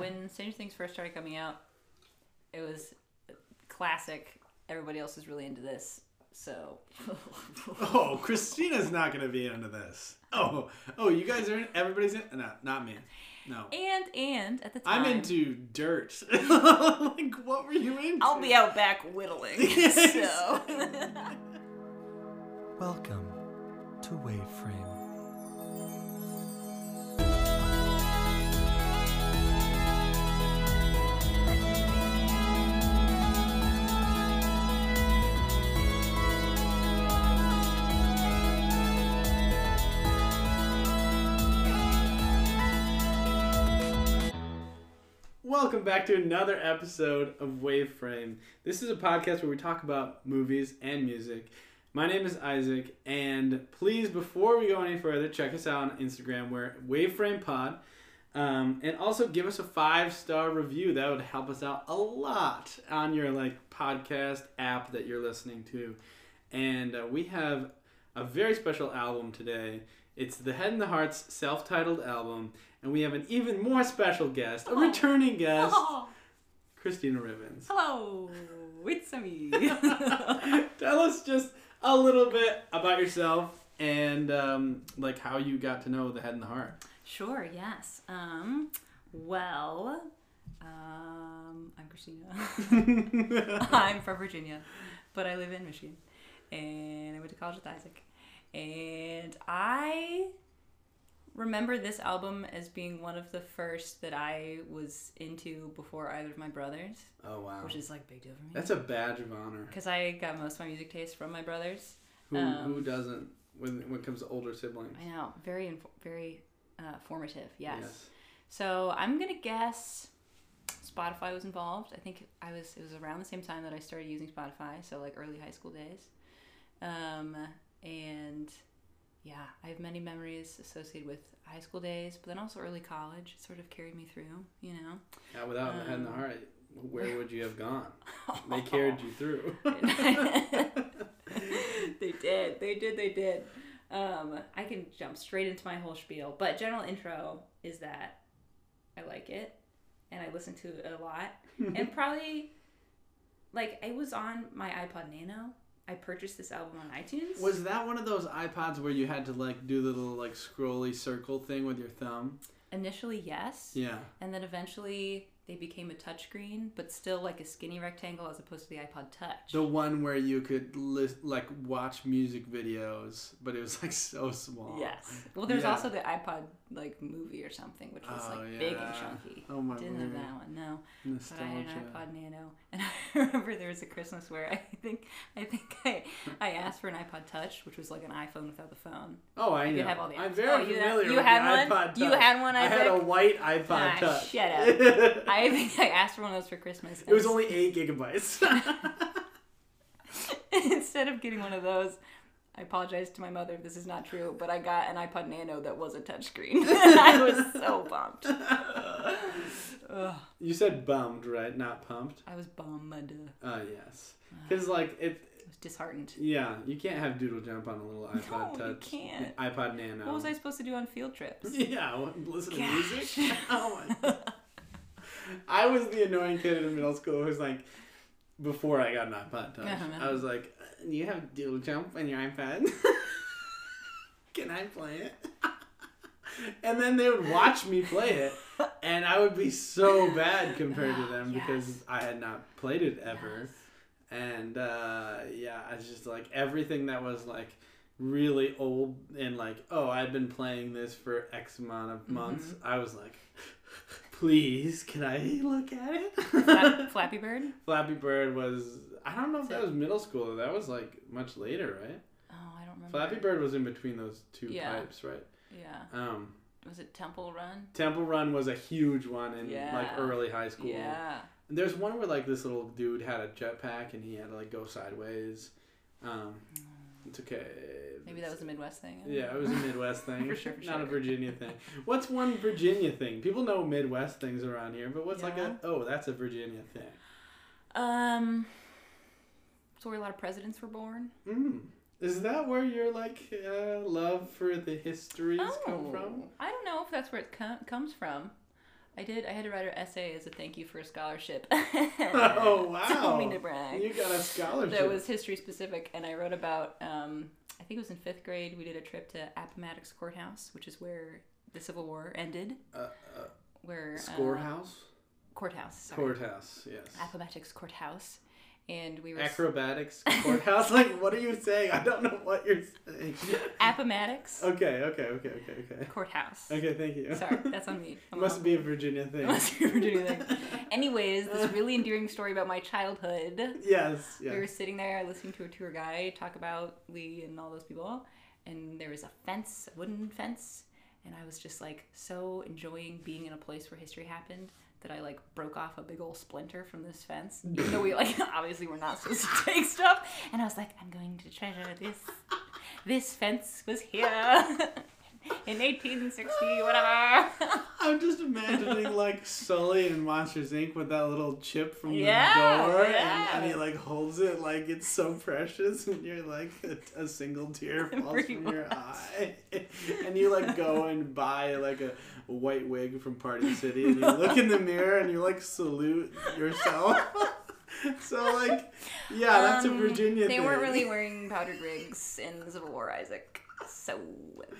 When Stranger Things first started coming out, it was classic. Everybody else is really into this, so Oh, Christina's not gonna be into this. Oh, oh, you guys are in. Everybody's in. No, not me. No, and and at the time I'm into dirt. like, what were you into? I'll be out back whittling. Yes. so Welcome to Waveframe. Welcome back to another episode of Waveframe. This is a podcast where we talk about movies and music. My name is Isaac, and please, before we go any further, check us out on Instagram. We're Waveframe Pod, um, and also give us a five star review. That would help us out a lot on your like podcast app that you're listening to. And uh, we have a very special album today. It's the Head and the Heart's self-titled album, and we have an even more special guest, a Oh. returning guest, Oh, Christina Ribbons. hello, it's me. Tell us just a little bit about yourself and um, like how you got to know the Head and the Heart. Sure, yes. Um, well, um, I'm Christina. I'm from Virginia, but I live in Michigan. And I went to college with Isaac. And I remember this album as being one of the first that I was into before either of my brothers, oh wow, which is like big deal for me. that's a badge of honor. Because I got most of my music taste from my brothers. Who, Um, who doesn't when when it comes to older siblings? I know, very, inf- very uh, formative, yes. So I'm gonna guess Spotify was involved. I think I was. It was around the same time that I started using Spotify, so like early high school days. Um, and yeah, I have many memories associated with high school days, but then also early college. It sort of carried me through, you know. Yeah, without the Head and the Um, Heart, where would you have gone? They carried you through. they did. They did. They did. Um, I can jump straight into my whole spiel, but general intro is that I like it and I listen to it a lot, and probably like it was on my iPod Nano. I purchased this album on iTunes. Was that one of those iPods where you had to like do the little like scrolly circle thing with your thumb? initially yes, Yeah. and then eventually they became a touchscreen, but still like a skinny rectangle as opposed to the iPod Touch. The one where you could list, like watch music videos, but it was like so small. Yes. Well, there's Yeah. also the iPod like movie or something, which was Oh, like big and chunky. Oh my Didn't word. have that one, no. But I had an iPod Nano, and I remember there was a Christmas where I think I think I, I asked for an iPod Touch, which was like an iPhone without the phone. Oh, I You know. have all the I'm very Oh, you had- familiar you with had the one? iPod Touch. You had one, I had a white iPod Ah, Touch. shut up. I think I asked for one of those for Christmas. It was only eight gigabytes. instead of getting one of those. I apologize to my mother if this is not true, but I got an iPod Nano that was a touchscreen. I was so bummed. Ugh, you said bummed, right? Not pumped. I was bummed. Uh, yes. Because like it, I was disheartened. yeah, you can't have Doodle Jump on a little iPod No, you can't. iPod Nano. What was I supposed to do on field trips? Yeah, listen to music. Oh my god. I was the annoying kid in middle school who was like, before I got an iPod Touch, Uh-huh. I was like, "Do you have Doodle Jump on your iPad? Can I play it?" and then they would watch me play it, and I would be so bad compared to them Yes. because I had not played it ever. And uh, yeah, I was just like everything that was like really old and like, oh, I've been playing this for X amount of months. Mm-hmm. I was like, please, can I look at it? Flap- Flappy Bird? Flappy Bird was, I don't know if that was middle school. That was like much later, right? Oh, I don't remember. Flappy Bird was in between those two Yeah. pipes, right? Yeah. Um, Was it Temple Run? Temple Run was a huge one in like early high school. Yeah. And There's one where like this little dude had a jetpack and he had to like go sideways. Um, it's okay. Maybe that was a Midwest thing. Yeah, it was a Midwest thing. For sure, for Not a. Virginia thing. What's one Virginia thing? People know Midwest things around here, but what's like a oh, that's a Virginia thing. Um, it's where a lot of presidents were born. Mm. Is that where your like uh, love for the histories come from? I don't know if that's where it com- comes from. I did. I had to write an essay as a thank you for a scholarship. Oh wow! Don't mean to brag. You got a scholarship. That was history specific, and I wrote about. Um, I think it was in fifth grade. We did a trip to Appomattox Courthouse, which is where the Civil War ended. uh, uh, Where uh, Scorehouse. courthouse. Sorry. Courthouse. Yes. Appomattox Courthouse, and we were Acrobatics courthouse. like, what are you saying? I don't know what you're saying. Appomattox Okay. Okay. Okay. Okay. Okay. Courthouse. Okay. Thank you. Sorry, that's on me. I'm Must be a Virginia thing. must be a Virginia thing. Anyways, this really endearing story about my childhood. Yes. We were sitting there listening to a tour guide talk about Lee and all those people, and there was a fence, a wooden fence, and I was just like so enjoying being in a place where history happened that I like broke off a big old splinter from this fence, even though we like obviously we're not supposed to take stuff, and I was like, I'm going to treasure this. This fence was here in 1860, whatever. I'm just imagining like Sully in Monsters Inc. with that little chip from the Yeah, door, yeah. and, and he like holds it like it's so precious, and you're like a, a single tear falls Pretty from your eye, and you like go and buy like a white wig from Party City, and you look in the mirror and you like salute yourself. so like, yeah, that's a Um, Virginia They thing. weren't really wearing powdered wigs in the Civil War, Isaac. So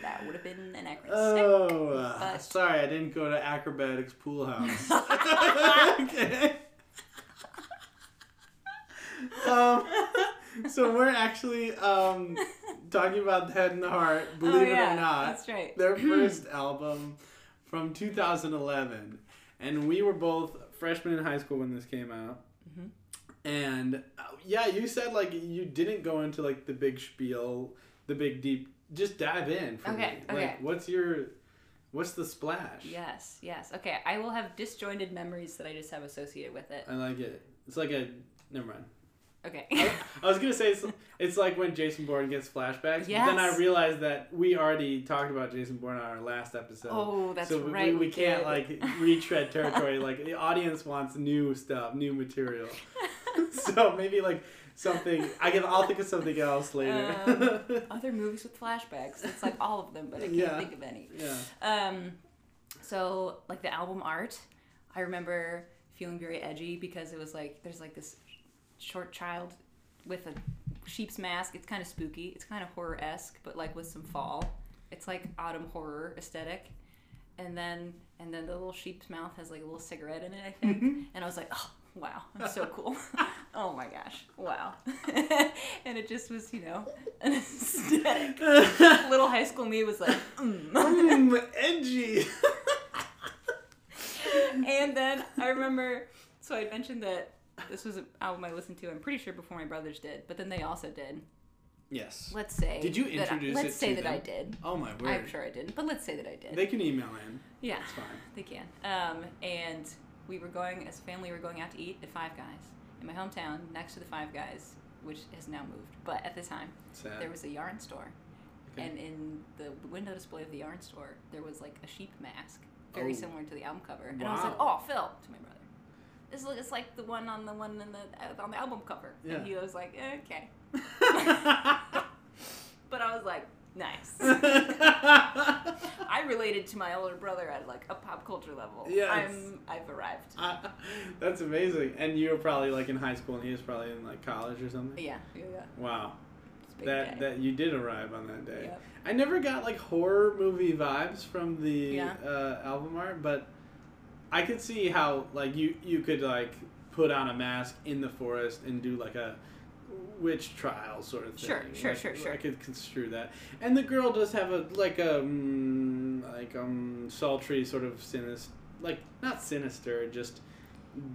that would have been an accurate. Oh, uh, sorry, I didn't go to Acrobatics Pool House. okay. Um, so we're actually um, talking about the Head and the Heart, believe oh, it or not. That's right. Their first album from 2011. And we were both freshmen in high school when this came out. Mhm. And uh, yeah, you said like you didn't go into like the big spiel, the big deep. Just dive in. For Okay, me. okay. Like, what's your, what's the splash? Yes, yes. Okay, I will have disjointed memories that I just have associated with it. I like it. It's like a. Never mind. Okay. I, I was gonna say it's, it's like when Jason Bourne gets flashbacks. But then I realized that we already talked about Jason Bourne on our last episode. oh, that's so we, right. we, can't did. like retread territory. like the audience wants new stuff, new material. so maybe like something. I can. I'll think of something else later. other movies with flashbacks. It's like all of them, but I can't Yeah. think of any. yeah. Um, so like the album art, I remember feeling very edgy because it was like there's like this short child with a sheep's mask. It's kind of spooky. It's kind of horror esque, but like with some fall. It's like autumn horror aesthetic. And then and then the little sheep's mouth has like a little cigarette in it, I think. And I was like, oh wow, that's so cool. oh my gosh, wow. and it just was, you know, an aesthetic. Little high school me was like, mm. mm, edgy. and then I remember, so I mentioned that this was an album I listened to. I'm pretty sure before my brothers did, but then they also did. yes. Let's say. Did you that I- let's say that I did. Oh my word. I'm sure I didn't, but let's say that I did. They can email in. yeah, It's fine. they can. Um, and we were going as a family. We were going out to eat at Five Guys in my hometown, next to the Five Guys, which has now moved. But at the time, Sad. there was a yarn store, Okay. and in the window display of the yarn store, there was like a sheep mask, very Oh. similar to the album cover. And I was like, "Oh, Phil," to my brother. This look, it's like the one on the one in the uh, on the album cover. Yeah. And he was like, "Okay," but I was like, "Nice." I related to my older brother at like a pop culture level. Yeah, I'm I've arrived. That's amazing. And you were probably like in high school, and he was probably in like college or something. Yeah, yeah, yeah. Wow, It's a big that day. that you did arrive on that day. Yep. I never got like horror movie vibes from the Yeah. uh, album art, but I could see how like you you could like put on a mask in the forest and do like a witch trial sort of thing. Sure, sure, Like, sure, sure. I could construe that. And the girl does have a like a mm, like um sultry sort of sinister, like not sinister, just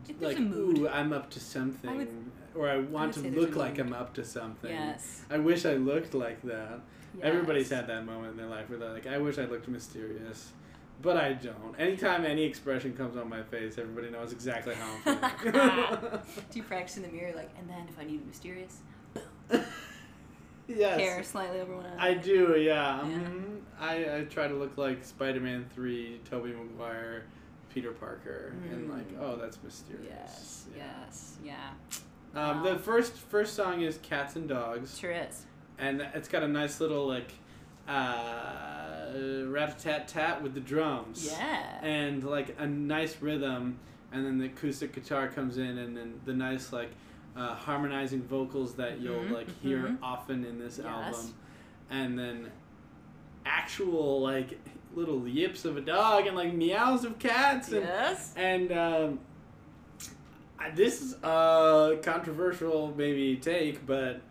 There's like ooh, I'm up to something, I would- or I want would to say there's a look like. I'm up to something. Yes. I wish I looked like that. Yes. Everybody's had that moment in their life where they're like, I wish I looked mysterious. But I don't. Anytime any expression comes on my face, everybody knows exactly how I'm feeling. Do you practice in the mirror like, and then if I need mysterious, yes. hair slightly over one eye? I do, yeah. Yeah. Mhm. I, I try to look like Spider Man 3, Tobey Maguire, Peter Parker, and like, Mm. oh, that's mysterious. Yes, Yeah. yes, yeah. Um, Wow. the first first song is Cats and Dogs. Sure is. and it's got a nice little like uh uh, rat tat tat with the drums. Yeah. And like a nice rhythm, and then the acoustic guitar comes in, and then the nice like uh, harmonizing vocals that you'll Mhm, like hear mhm. often in this Yes. album, and then actual like little yips of a dog and like meows of cats and yes. and um, this is a controversial maybe take, but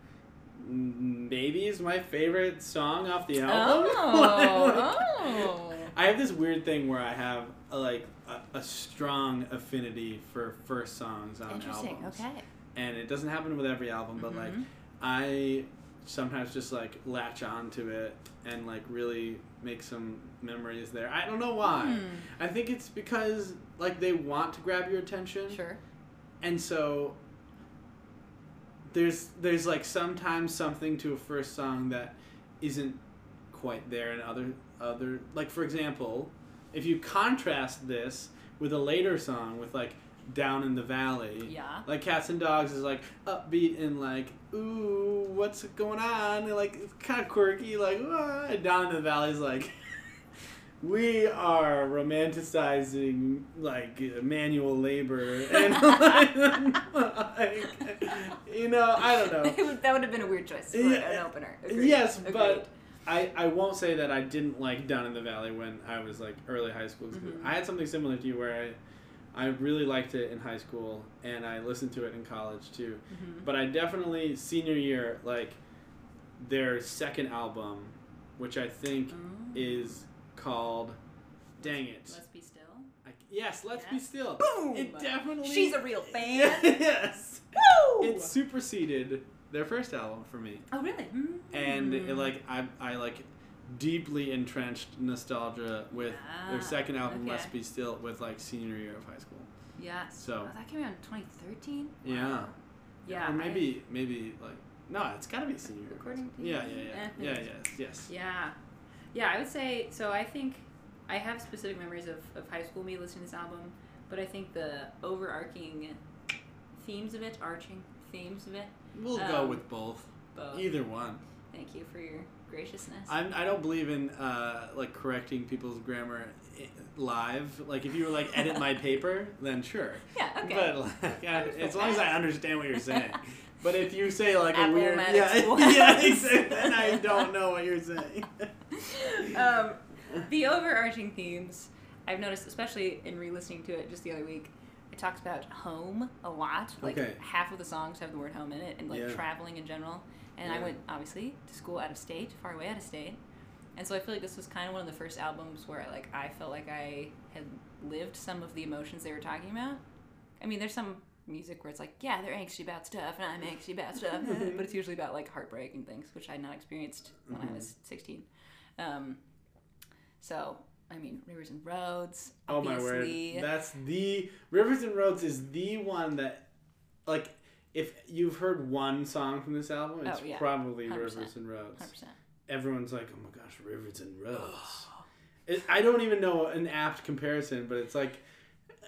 maybe is my favorite song off the album. Oh. oh. I have this weird thing where I have a, like a, a strong affinity for first songs on Interesting. albums, Okay. And it doesn't happen with every album, but like Mhm. I sometimes just like latch on to it and like really make some memories there. I don't know why. Hmm. I think it's because like they want to grab your attention, Sure. and so there's there's like sometimes something to a first song that isn't quite there in other other like for example, if you contrast this with a later song with like Down in the Valley. Yeah. Like Cats and Dogs is like upbeat and like ooh what's going on and like it's kind of quirky like ah, and Down in the Valley is like we are romanticizing like manual labor and like, you know I don't know that would have been a weird choice for Yeah. an opener. Agreed. yes Agreed. but I, I won't say that I didn't like Down in the Valley when I was like early high school. Mhm. I had something similar to you where I I really liked it in high school and I listened to it in college too. Mhm. But I definitely senior year like their second album, which I think Mm. is called Dang It. Let's be still. I, yes, Let's Be Still. Boom! It definitely She's a real fan. yes. Woo! It superseded their first album for me. oh really? Mm. and it, like I, I like deeply entrenched nostalgia with their Ah, second album okay. let's be still with like senior year of high school Yes. So- oh, that came out in 2013. yeah Yeah. or maybe maybe like no it's got to be senior year of high According to yeah yeah yeah Eh, yeah yes yes yeah. Yeah, I would say so. I think I have specific memories of, of high school me listening to this album, but I think the overarching themes of it, arching themes of it, we'll go Um, with both both. either one Thank you for your graciousness. I'm, I don't believe in uh, like correcting people's grammar live like if you were like edit my paper then sure yeah. Okay. But like, I, as long as. I understand what you're saying. But if you say like a Apple weird, yeah, yeah, exactly, then I don't know what you're saying. um, the overarching themes I've noticed, especially in re-listening to it just the other week, it talks about home a lot. Like Okay. half of the songs have the word home in it, and like Yeah. traveling in general. And I went obviously to school out of state, far away out of state, and so I feel like this was kind of one of the first albums where like I felt like I had lived some of the emotions they were talking about. I mean, there's some music where it's like, yeah, they're anxious about stuff, and I'm anxious about stuff, but it's usually about like heartbreak and things, which I had not experienced when I Mhm. was 16. Um, so, I mean, Rivers and Roads. Oh my word, obviously. that's the Rivers and Roads is the one that, like, if you've heard one song from this album, it's Oh, yeah. probably 100%. Rivers and Roads. 100%. Everyone's like, oh my gosh, Rivers and Roads. It, I don't even know an apt comparison, but it's like. uh,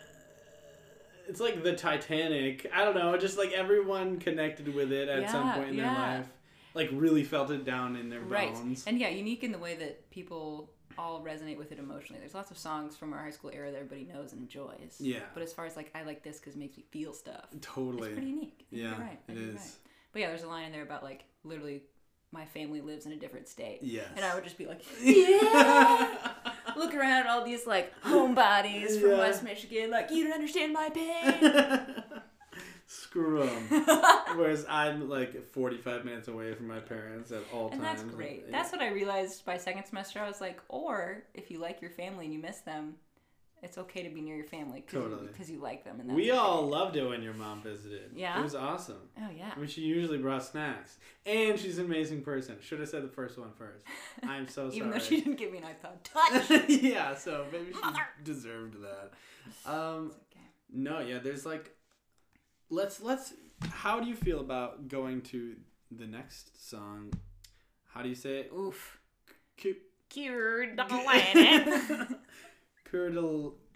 It's like the Titanic. I don't know. Just like everyone connected with it at some point in yeah. their life, like really felt it down in their Right. bones. And yeah, unique in the way that people all resonate with it emotionally. There's lots of songs from our high school era that everybody knows and enjoys. Yeah. But as far as like, I like this because it makes me feel stuff, Totally. it's pretty unique. Yeah, you're right. It is. right. But yeah, there's a line in there about like, literally, my family lives in a different state. Yes. And I would just be like, yeah! Look around at all these like homebodies from Yeah. West Michigan, like, you don't understand my pain. Screw 'em. Whereas I'm like 45 minutes away from my parents at all And times. that's great. Yeah. That's what I realized by second semester. I was like, or if you like your family and you miss them, it's okay to be near your family because Totally. you like them. And that's we okay. all loved it when your mom visited. Yeah? It was awesome. Oh yeah. I mean, she usually brought snacks. And she's an amazing person. Should have said the first one first. I'm so sorry. Even though she didn't give me an iPod Touch. yeah, so maybe she Mother. deserved that. Um, okay. no, yeah, there's like, let's let's. How do you feel about going to the next song? How do you say it? Oof. Cu- Cured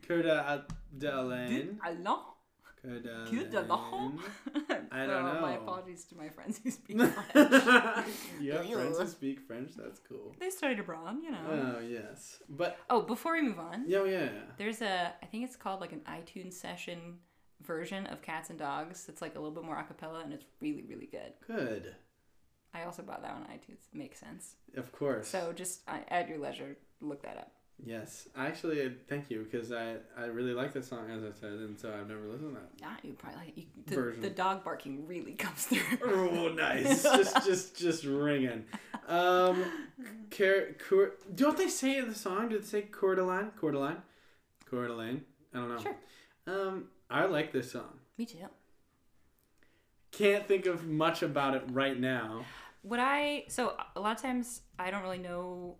Curda Delaine. Allons. Crocodile. Cute dog. I don't Oh, My apologies to my friends who speak French. you have friends who speak French? That's cool. they studied abroad, you know. Oh, yes. But, oh, before we move on, yeah, yeah. there's a, I think it's called like an iTunes session version of Cats and Dogs. It's like a little bit more acapella, and it's really, really good. Good. I also bought that on iTunes. Makes sense. Of course. So just uh, at your leisure, look that up. Yes. Actually, thank you because I, I really like this song, as I said, and so I've never listened to that. Yeah, you probably you, the, Version. the dog barking really comes through. Oh, nice. just, just, just ringing. Um, Car- Coeur- don't they say in the song? Did they say Coeur d'Alene? Coeur d'Alene? Coeur d'Alene? I don't know. Sure. Um, I like this song. Me too. Can't think of much about it right now. What I so a lot of times I don't really know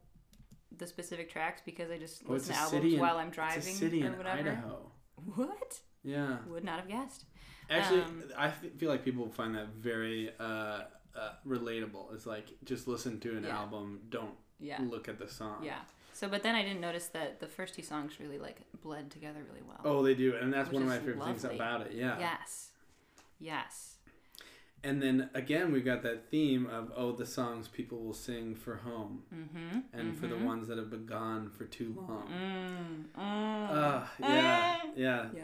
the specific tracks because I just Oh, listen to albums in- while I'm driving city or in whatever. Idaho. What? Yeah. Would not have guessed. Actually, Um, I feel like people find that very uh, uh, relatable. It's like just listen to an Yeah. album, don't Yeah. look at the song. Yeah. So, but then I didn't notice that the first two songs really like bled together really well. Oh, they do, and that's one of my favorite things about it. Yeah. Yes. Yes. And then again, we've got that theme of oh, the songs people will sing for home, Mm-hmm. and for the ones that have been gone for too long. Mm. Mm. Uh, yeah, yeah. yeah.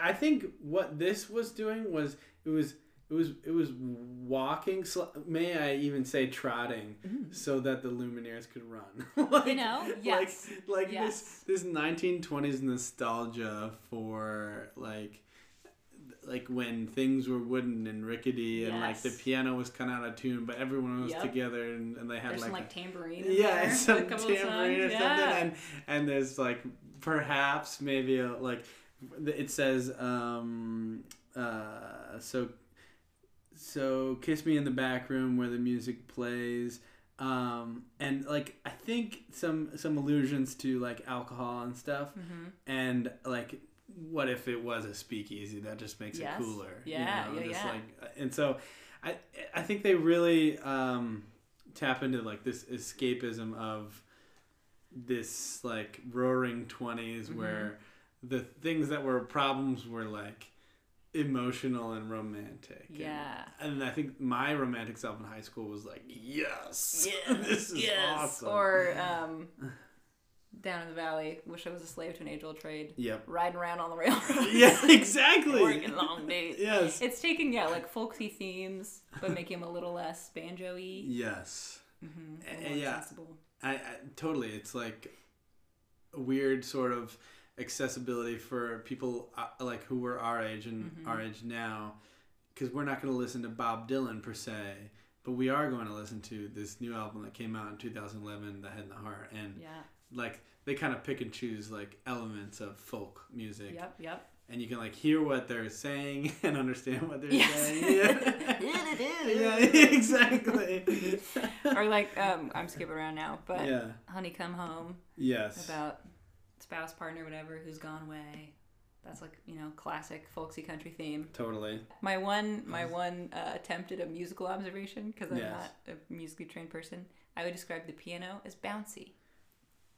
I think what this was doing was it was it was it was walking. May I even say trotting, so that the Lumineers could run. like, You know? Yes. Like like Yes. this this 1920s nostalgia for like like when things were wooden and rickety and like the piano was kind of out of tune, but everyone was Yep. together and, and they had There's like some a- like tambourine. In yeah, there, some a couple of tambourine or songs. something, Yeah. and and there's like perhaps maybe a, like it says um uh so so kiss me in the back room where the music plays um and like i think some some allusions to like alcohol and stuff Mhm. and like what if it was a speakeasy that just makes Yes. it cooler Yeah, yeah, just yeah. like and so i i think they really um tap into like this escapism of this like roaring 20s Mm-hmm. where the things that were problems were like emotional and romantic Yeah. and, i think my romantic self in high school was like yes Yes. this is yes. awesome Or um, down in the valley, wish I was a slave to an age old trade. yep Riding around on the railroad. yeah exactly Working long days. yes It's taking yeah like folksy themes, but making them a little less banjo-y. yes Mm-hmm. Uh, yeah. I, I totally. It's like a weird sort of accessibility for people uh, like who were our age and Mhm. our age now, because we're not going to listen to Bob Dylan per se, but we are going to listen to this new album that came out in 2011, The Head and the Heart, and Yeah. like they kind of pick and choose like elements of folk music, Yep. Yep. and you can like hear what they're saying and understand what they're Yes. saying. Yeah, yeah exactly. or like um, I'm skipping around now, but yeah. Honey Come Home Yes. about spouse, partner, whatever who's gone away. That's like you know classic folksy country theme. Totally. My one my one uh, attempt at a musical observation because I'm Yes. not a musically trained person. I would describe the piano as bouncy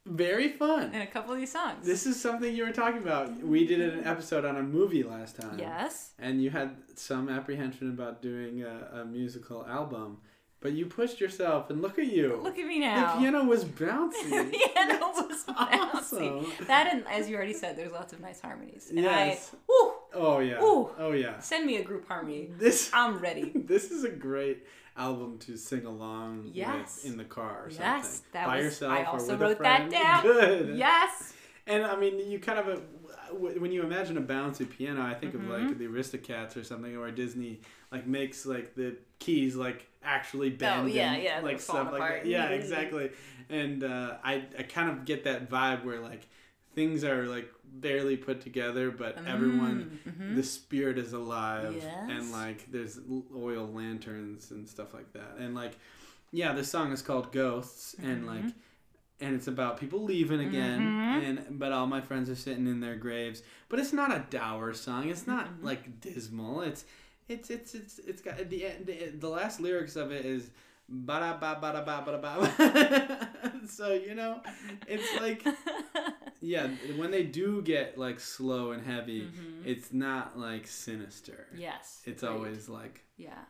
Very fun. And a couple of these songs. This is something you were talking about. We did an episode on a movie last time. yes. And you had some apprehension about doing a, a musical album, but you pushed yourself, and look at you. Look at me now. The piano was bouncy. the piano was bouncy. awesome. That and as you already said, there's lots of nice harmonies. And Yes. I, woo, Oh yeah. Ooh. Oh yeah. send me a group harmony. This I'm ready. this is a great album to sing along Yes. with in the car or Yes, something. that By was- yourself I or also with a wrote that friend. down. Good. Yes. And I mean, you kind of when you imagine a bouncy piano, I think Mhm. of like the Aristocats or something, or Disney like makes like the keys like actually bend. Oh, yeah, and, yeah, like stuff like that. Yeah, exactly. And uh, I I kind of get that vibe where like things are like barely put together, but everyone Mm, mhm. the spirit is alive Yes. and like there's oil lanterns and stuff like that and like yeah the song is called ghosts and Mhm. like and it's about people leaving again Mhm. and but all my friends are sitting in their graves but it's not a dour song it's not Mhm. like dismal it's it's it's it's it's got the the, the last lyrics of it is ba da ba ba da ba ba da ba so you know it's like yeah, when they do get like slow and heavy, Mhm. it's not like sinister. Yes. It's right. always like Yeah.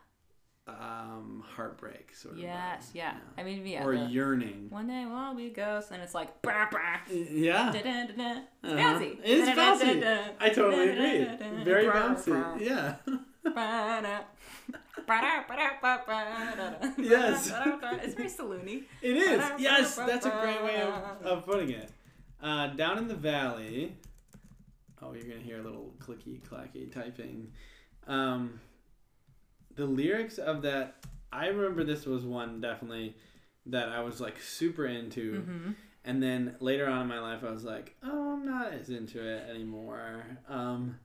Um heartbreak sort of. Yes. vibe. Yeah. I mean, yeah. or the- yearning. One day while we ghosts, and it's like, bah, bah, Yeah. da-da-da-da. It's Uh-huh. bouncy. It is bouncy. I totally agree. Very bouncy. Yeah. Yes. It's very saloony. It is. Yes, that's a great way of, of putting it. Uh, down in the valley. Oh, you're gonna hear a little clicky clacky typing. Um, the lyrics of that, I remember this was one definitely that I was like super into, Mm-hmm. and then later on in my life, I was like, oh, I'm not as into it anymore, um,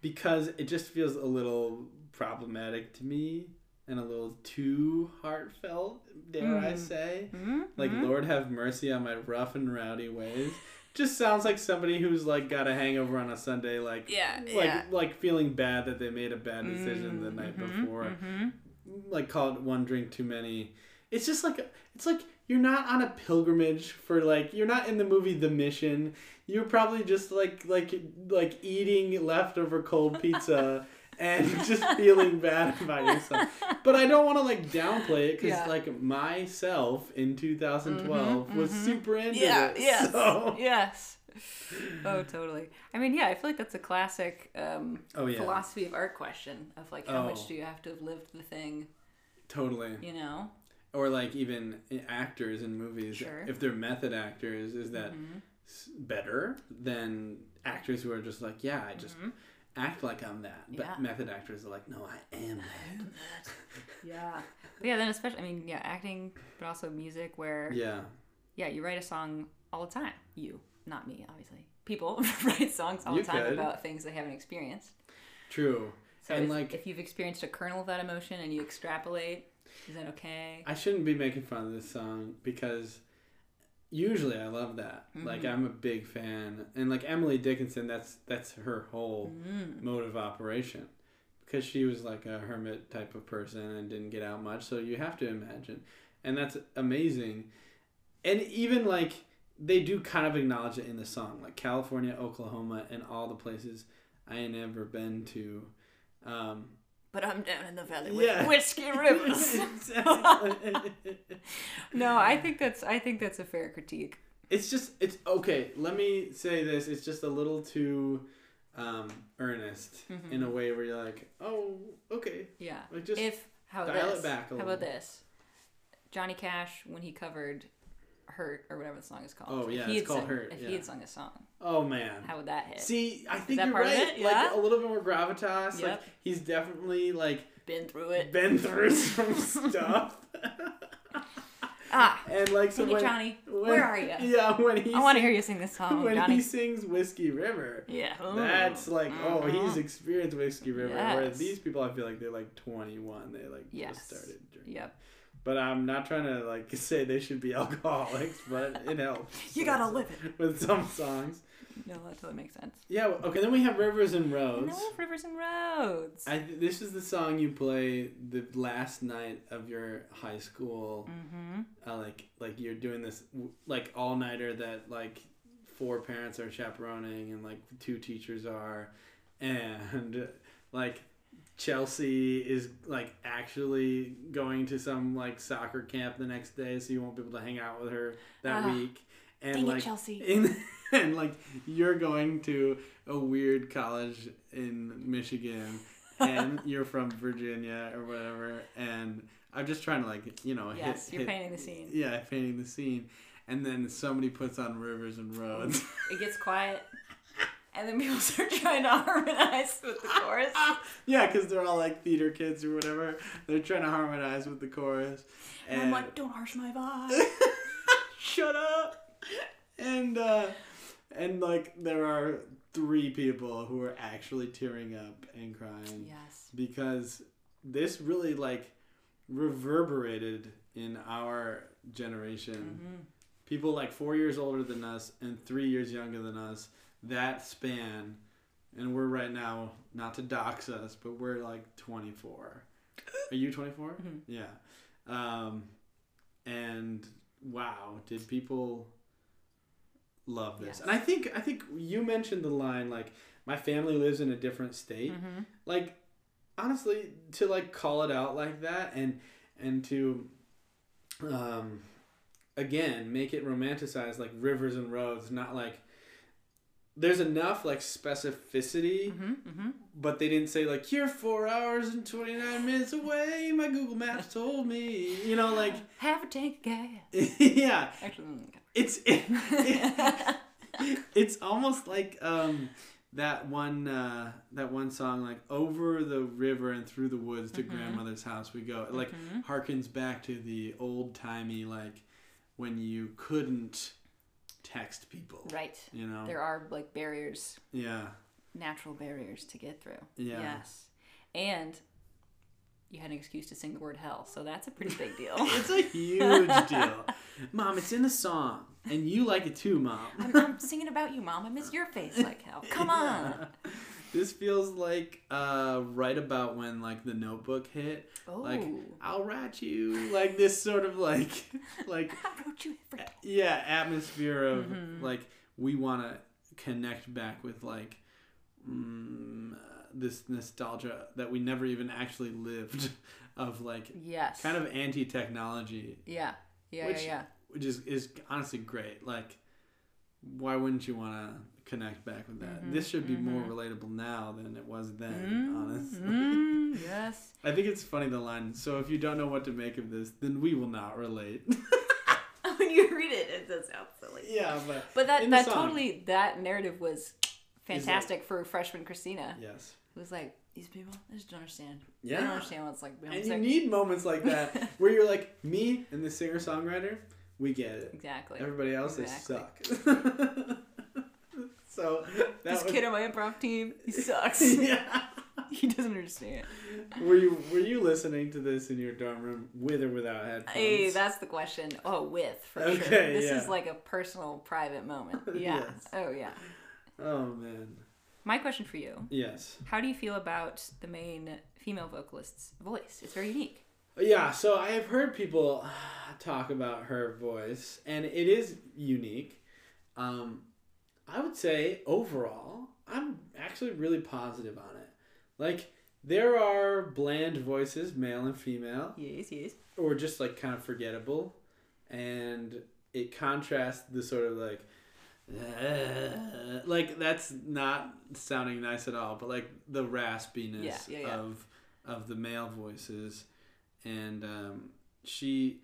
because it just feels a little problematic to me and a little too heartfelt, dare I Mm. say. Mm-hmm. Like, Lord have mercy on my rough and rowdy ways. Just sounds like somebody who's like got a hangover on a Sunday, like Yeah, like yeah. like feeling bad that they made a bad decision the night Mhm, before, mhm. like called one drink too many. It's just like it's like you're not on a pilgrimage for like you're not in the movie The Mission. You're probably just like like like eating leftover cold pizza and just feeling bad about yourself. But I don't want to like downplay it because Yeah. like myself in 2012 was mhm. super into Yeah, it. yes. So. Yes. Oh, totally. I mean, yeah, I feel like that's a classic um, Oh yeah. philosophy of art question of like, how Oh. much do you have to have lived the thing, Totally. you know? Or like even actors in movies, Sure. if they're method actors, is that Mhm. better than actors who are just like, yeah, I just Mhm. Act like I'm that. But Yeah. method actors are like, no, I am that. Yeah. But yeah, then especially, I mean, yeah, acting, but also music where, yeah. Yeah. you write a song all the time. You, not me, obviously. People write songs all You the time could. about things they haven't experienced. True. So And, if, like- if you've experienced a kernel of that emotion and you extrapolate, is that okay? I shouldn't be making fun of this song because usually I love that. Like Mhm. I'm a big fan, and like Emily Dickinson, that's that's her whole Mm. mode of operation because she was like a hermit type of person and didn't get out much. So you have to imagine, and that's amazing. And even like they do kind of acknowledge it in the song, like California, Oklahoma, and all the places I ain't ever been to. Um, But I'm down in the valley with Yeah. whiskey rivers. No, I think that's I think that's a fair critique. it's just it's okay. Let me say this: it's just a little too um, earnest Mhm. in a way where you're like, oh, okay, Yeah. like just if how dial this? it back a how about this? Johnny Cash when he covered "Hurt" or whatever the song is called. Oh, yeah, he it's had called sung- "Hurt," If yeah. he had sung a song, oh man. how would that hit? See, I think you're right. it? Like a little bit more gravitas. Like he's definitely like Been through it. been through some stuff. Ah, and like so when, Johnny. when- Where are you? Yeah, when he I want to hear you sing this song, when Johnny. he sings Whiskey River. Yeah. That's like, oh, Mhm. he's experienced Whiskey River. Whereas Yes. these people, I feel like they're like 21. They like Yes. just started drinking. Yep. But I'm not trying to like say they should be alcoholics, but it helps. You gotta live it. with some songs. No, that totally makes sense. Yeah. Okay. Then we have Rivers and Roads. have Rivers and Roads. I this is the song you play the last night of your high school. mm-hmm. Uh, like like you're doing this like all nighter that like four parents are chaperoning and like two teachers are, and like Chelsea is like actually going to some like soccer camp the next day, so you won't be able to hang out with her that Ah, week. And like it, Chelsea. in and like you're going to a weird college in Michigan and you're from Virginia or whatever and I'm just trying to like you know yes, hit, you're hit- painting the scene. yeah painting the scene and then somebody puts on rivers and roads It gets quiet, and then people start trying to harmonize with the chorus. yeah because they're all like theater kids or whatever they're trying to harmonize with the chorus And and I'm like, don't harsh my vibe. shut up and uh and like there are three people who are actually tearing up and crying yes. because this really like reverberated in our generation hmm people like four years older than us and three years younger than us that span and we're right now not to dox us but we're like 24 are you 24 Mhm. yeah um and wow did people love this. Yes. And I think I think you mentioned the line like my family lives in a different state. Mm-hmm. Like honestly, to like call it out like that and and to um again make it romanticized like rivers and roads, not like there's enough like specificity, Mm-hmm. Mm-hmm. but they didn't say like you're four hours and twenty nine minutes away. My Google Maps told me, you know, like Have a tank of gas. yeah, Actually, mm, it's it's almost like um that one uh that one song like over the river and through the woods to Mhm. grandmother's house we go like Mhm. harkens back to the old timey like when you couldn't text people right. you know There are like barriers, yeah natural barriers to get through. Yeah. Yes. And you had an excuse to sing the word hell, so that's a pretty big deal. it's a huge deal mom it's in the song and you like it too mom I'm, I'm singing about you, Mom. I miss your face like hell. Come on. This feels like uh, right about when like the Notebook hit. Oh, Like I'll rat you like this sort of like like I wrote you every day. yeah atmosphere of Mhm. like we want to connect back with like mm, uh, this nostalgia that we never even actually lived of like Yes. kind of anti technology, Yeah. Yeah. Which- yeah. Yeah. which is is honestly great. Like why wouldn't you want to connect back with that? Mhm, This should be more mhm. relatable now than it was then, Mm, honestly. mm, yes. I think it's funny the line. So if you don't know what to make of this, then we will not relate. when you read it, it does sound silly. yeah, but But that that song. totally that narrative was fantastic for freshman Christina. yes, It was like these people, I just don't understand. yeah. They don't understand what it's like. and you need moments like that where you're like me and the singer songwriter. We get it. exactly. Everybody else Exactly. they suck. So this was, kid on my improv team, he sucks. yeah. he doesn't understand. Were you were you listening to this in your dorm room with or without headphones? Hey, that's the question. Oh, with for sure. Okay, This yeah. is like a personal, private moment. Yeah. Yes. Oh yeah. oh man. My question for you: Yes. How do you feel about the main female vocalist's voice? It's very unique. Yeah, so I have heard people talk about her voice, and it is unique. Um, I would say overall, I'm actually really positive on it. Like, there are bland voices, male and female, Yes, yes. or just like kind of forgettable, and it contrasts the sort of like, like that's not sounding nice at all, but like the raspiness Yeah, yeah, yeah. of of the male voices, and um, she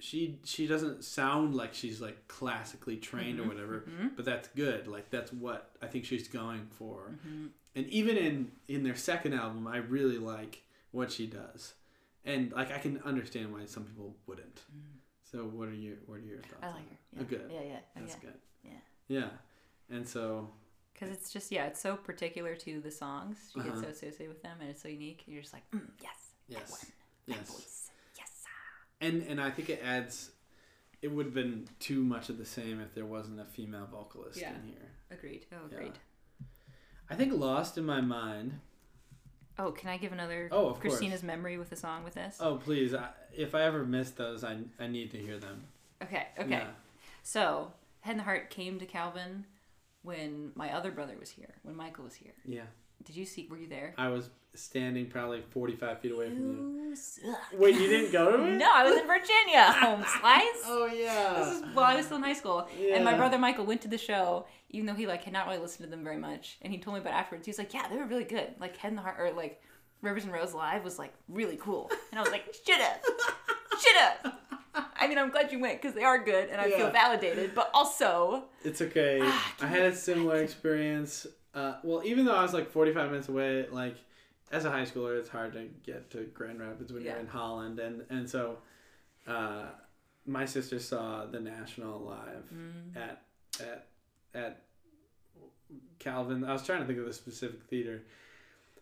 she she doesn't sound like she's like classically trained or whatever, hmm but that's good. Like that's what I think she's going for. hmm And even in in their second album, I really like what she does, and like I can understand why some people wouldn't. So what are your what are your thoughts? I like her. Yeah. Oh, good. Yeah, yeah. Oh, That's yeah. good. Yeah. Yeah. And so Because it's just yeah, it's so particular to the songs. She Uh-huh. gets so associated with them, and it's so unique. You're just like, mm, yes, that yes, one, that yes, voice, yes. And and I think it adds. It would have been too much of the same if there wasn't a female vocalist Yeah. in here. Yeah, agreed. Oh, Yeah. agreed. I think "Lost in My Mind." Oh, can I give another Oh, of course. Christina's memory with a song with this? Oh please! I, if I ever miss those, I I need to hear them. Okay, okay. Yeah. So, Head and Heart came to Calvin when my other brother was here, when Michael was here. Yeah. Did you see? Were you there? I was standing probably forty five feet away from you. Suck. Wait, you didn't go to it? No, I was in Virginia. Home slice. Oh yeah. This is while I was still in high school, and my brother Michael went to the show, even though he like had not really listened to them very much. And he told me about afterwards. He was like, "Yeah, they were really good. Like Head and the Heart, or like Rivers and Roads live was like really cool." And I was like, "Shut up, shut up." I mean, I'm glad you went because they are good, and I Yeah. feel validated. But also, It's okay. Ah, I had a similar experience. Uh, well, even though I was like 45 minutes away, like as a high schooler, it's hard to get to Grand Rapids when Yeah. you're in Holland, and and so uh, my sister saw the National live mm, at at at Calvin. I was trying to think of the specific theater.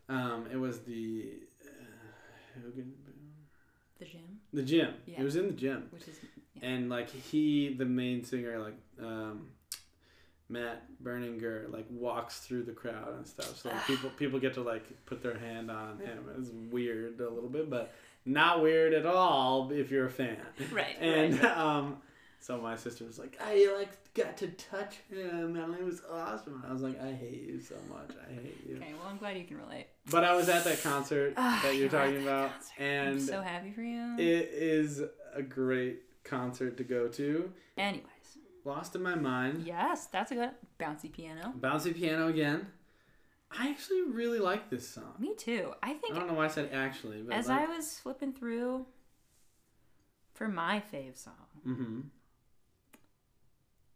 Um, it was the uh, Hogan- the gym, the gym. Yeah. It was in the gym which is and like he the main singer like um matt berninger like walks through the crowd and stuff so like, people people get to like put their hand on him it's weird a little bit but not weird at all if you're a fan right, and right. um So my sister was like, I like got to touch him and it was awesome. And I was like, I hate you so much. I hate you. Okay, well, I'm glad you can relate. But I was at that concert Ah, that you're you were at talking about concert. I'm and so happy for you. it is a great concert to go to. Anyways, Lost in my mind. yes, that's a good bouncy piano. Bouncy piano again. I actually really like this song. Me too. I think I don't know why I said actually, but as like, I was flipping through for my fave song, hmm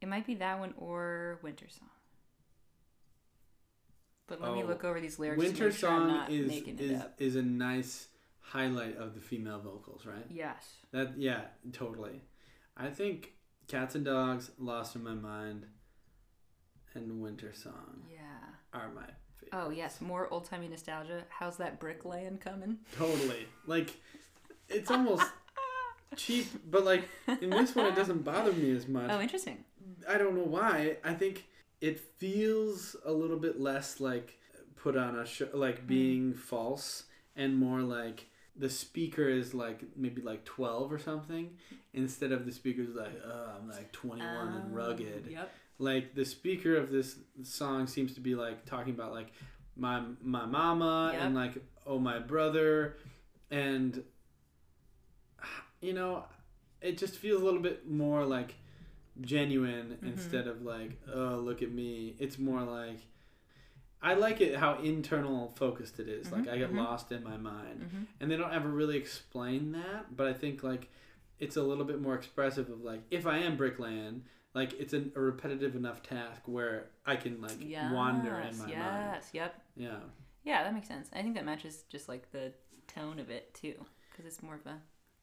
it might be that one or Winter Song. But let me Oh, look over these lyrics. Winter sure song is making it is is a nice highlight of the female vocals, right? Yes. That yeah, totally. I think Cats and Dogs, Lost in My Mind, and Winter Song Yeah. are my favorite. Oh yes, more old timey nostalgia. How's that bricklaying coming? Totally. Like it's almost cheap, but like in this one it doesn't bother me as much. Oh, interesting. I don't know why. I think it feels a little bit less like put on a show, like hmm. being false, and more like the speaker is like maybe like 12 or something instead of the speaker's like oh i'm like 21 and Um, rugged Yep. like the speaker of this song seems to be like talking about like my my mama Yep. and like oh my brother and you know it just feels a little bit more like genuine Mhm. instead of like oh look at me it's more like i like it how internal focused it is. like Mhm, i get mhm. lost in my mind hmm and they don't ever really explain that but i think like it's a little bit more expressive of like if i am bricklaying like it's an, a repetitive enough task where i can like Yes. wander in my yes. mind Yep. yeah Yeah, that makes sense. I think that matches just like the tone of it too, because it's more of a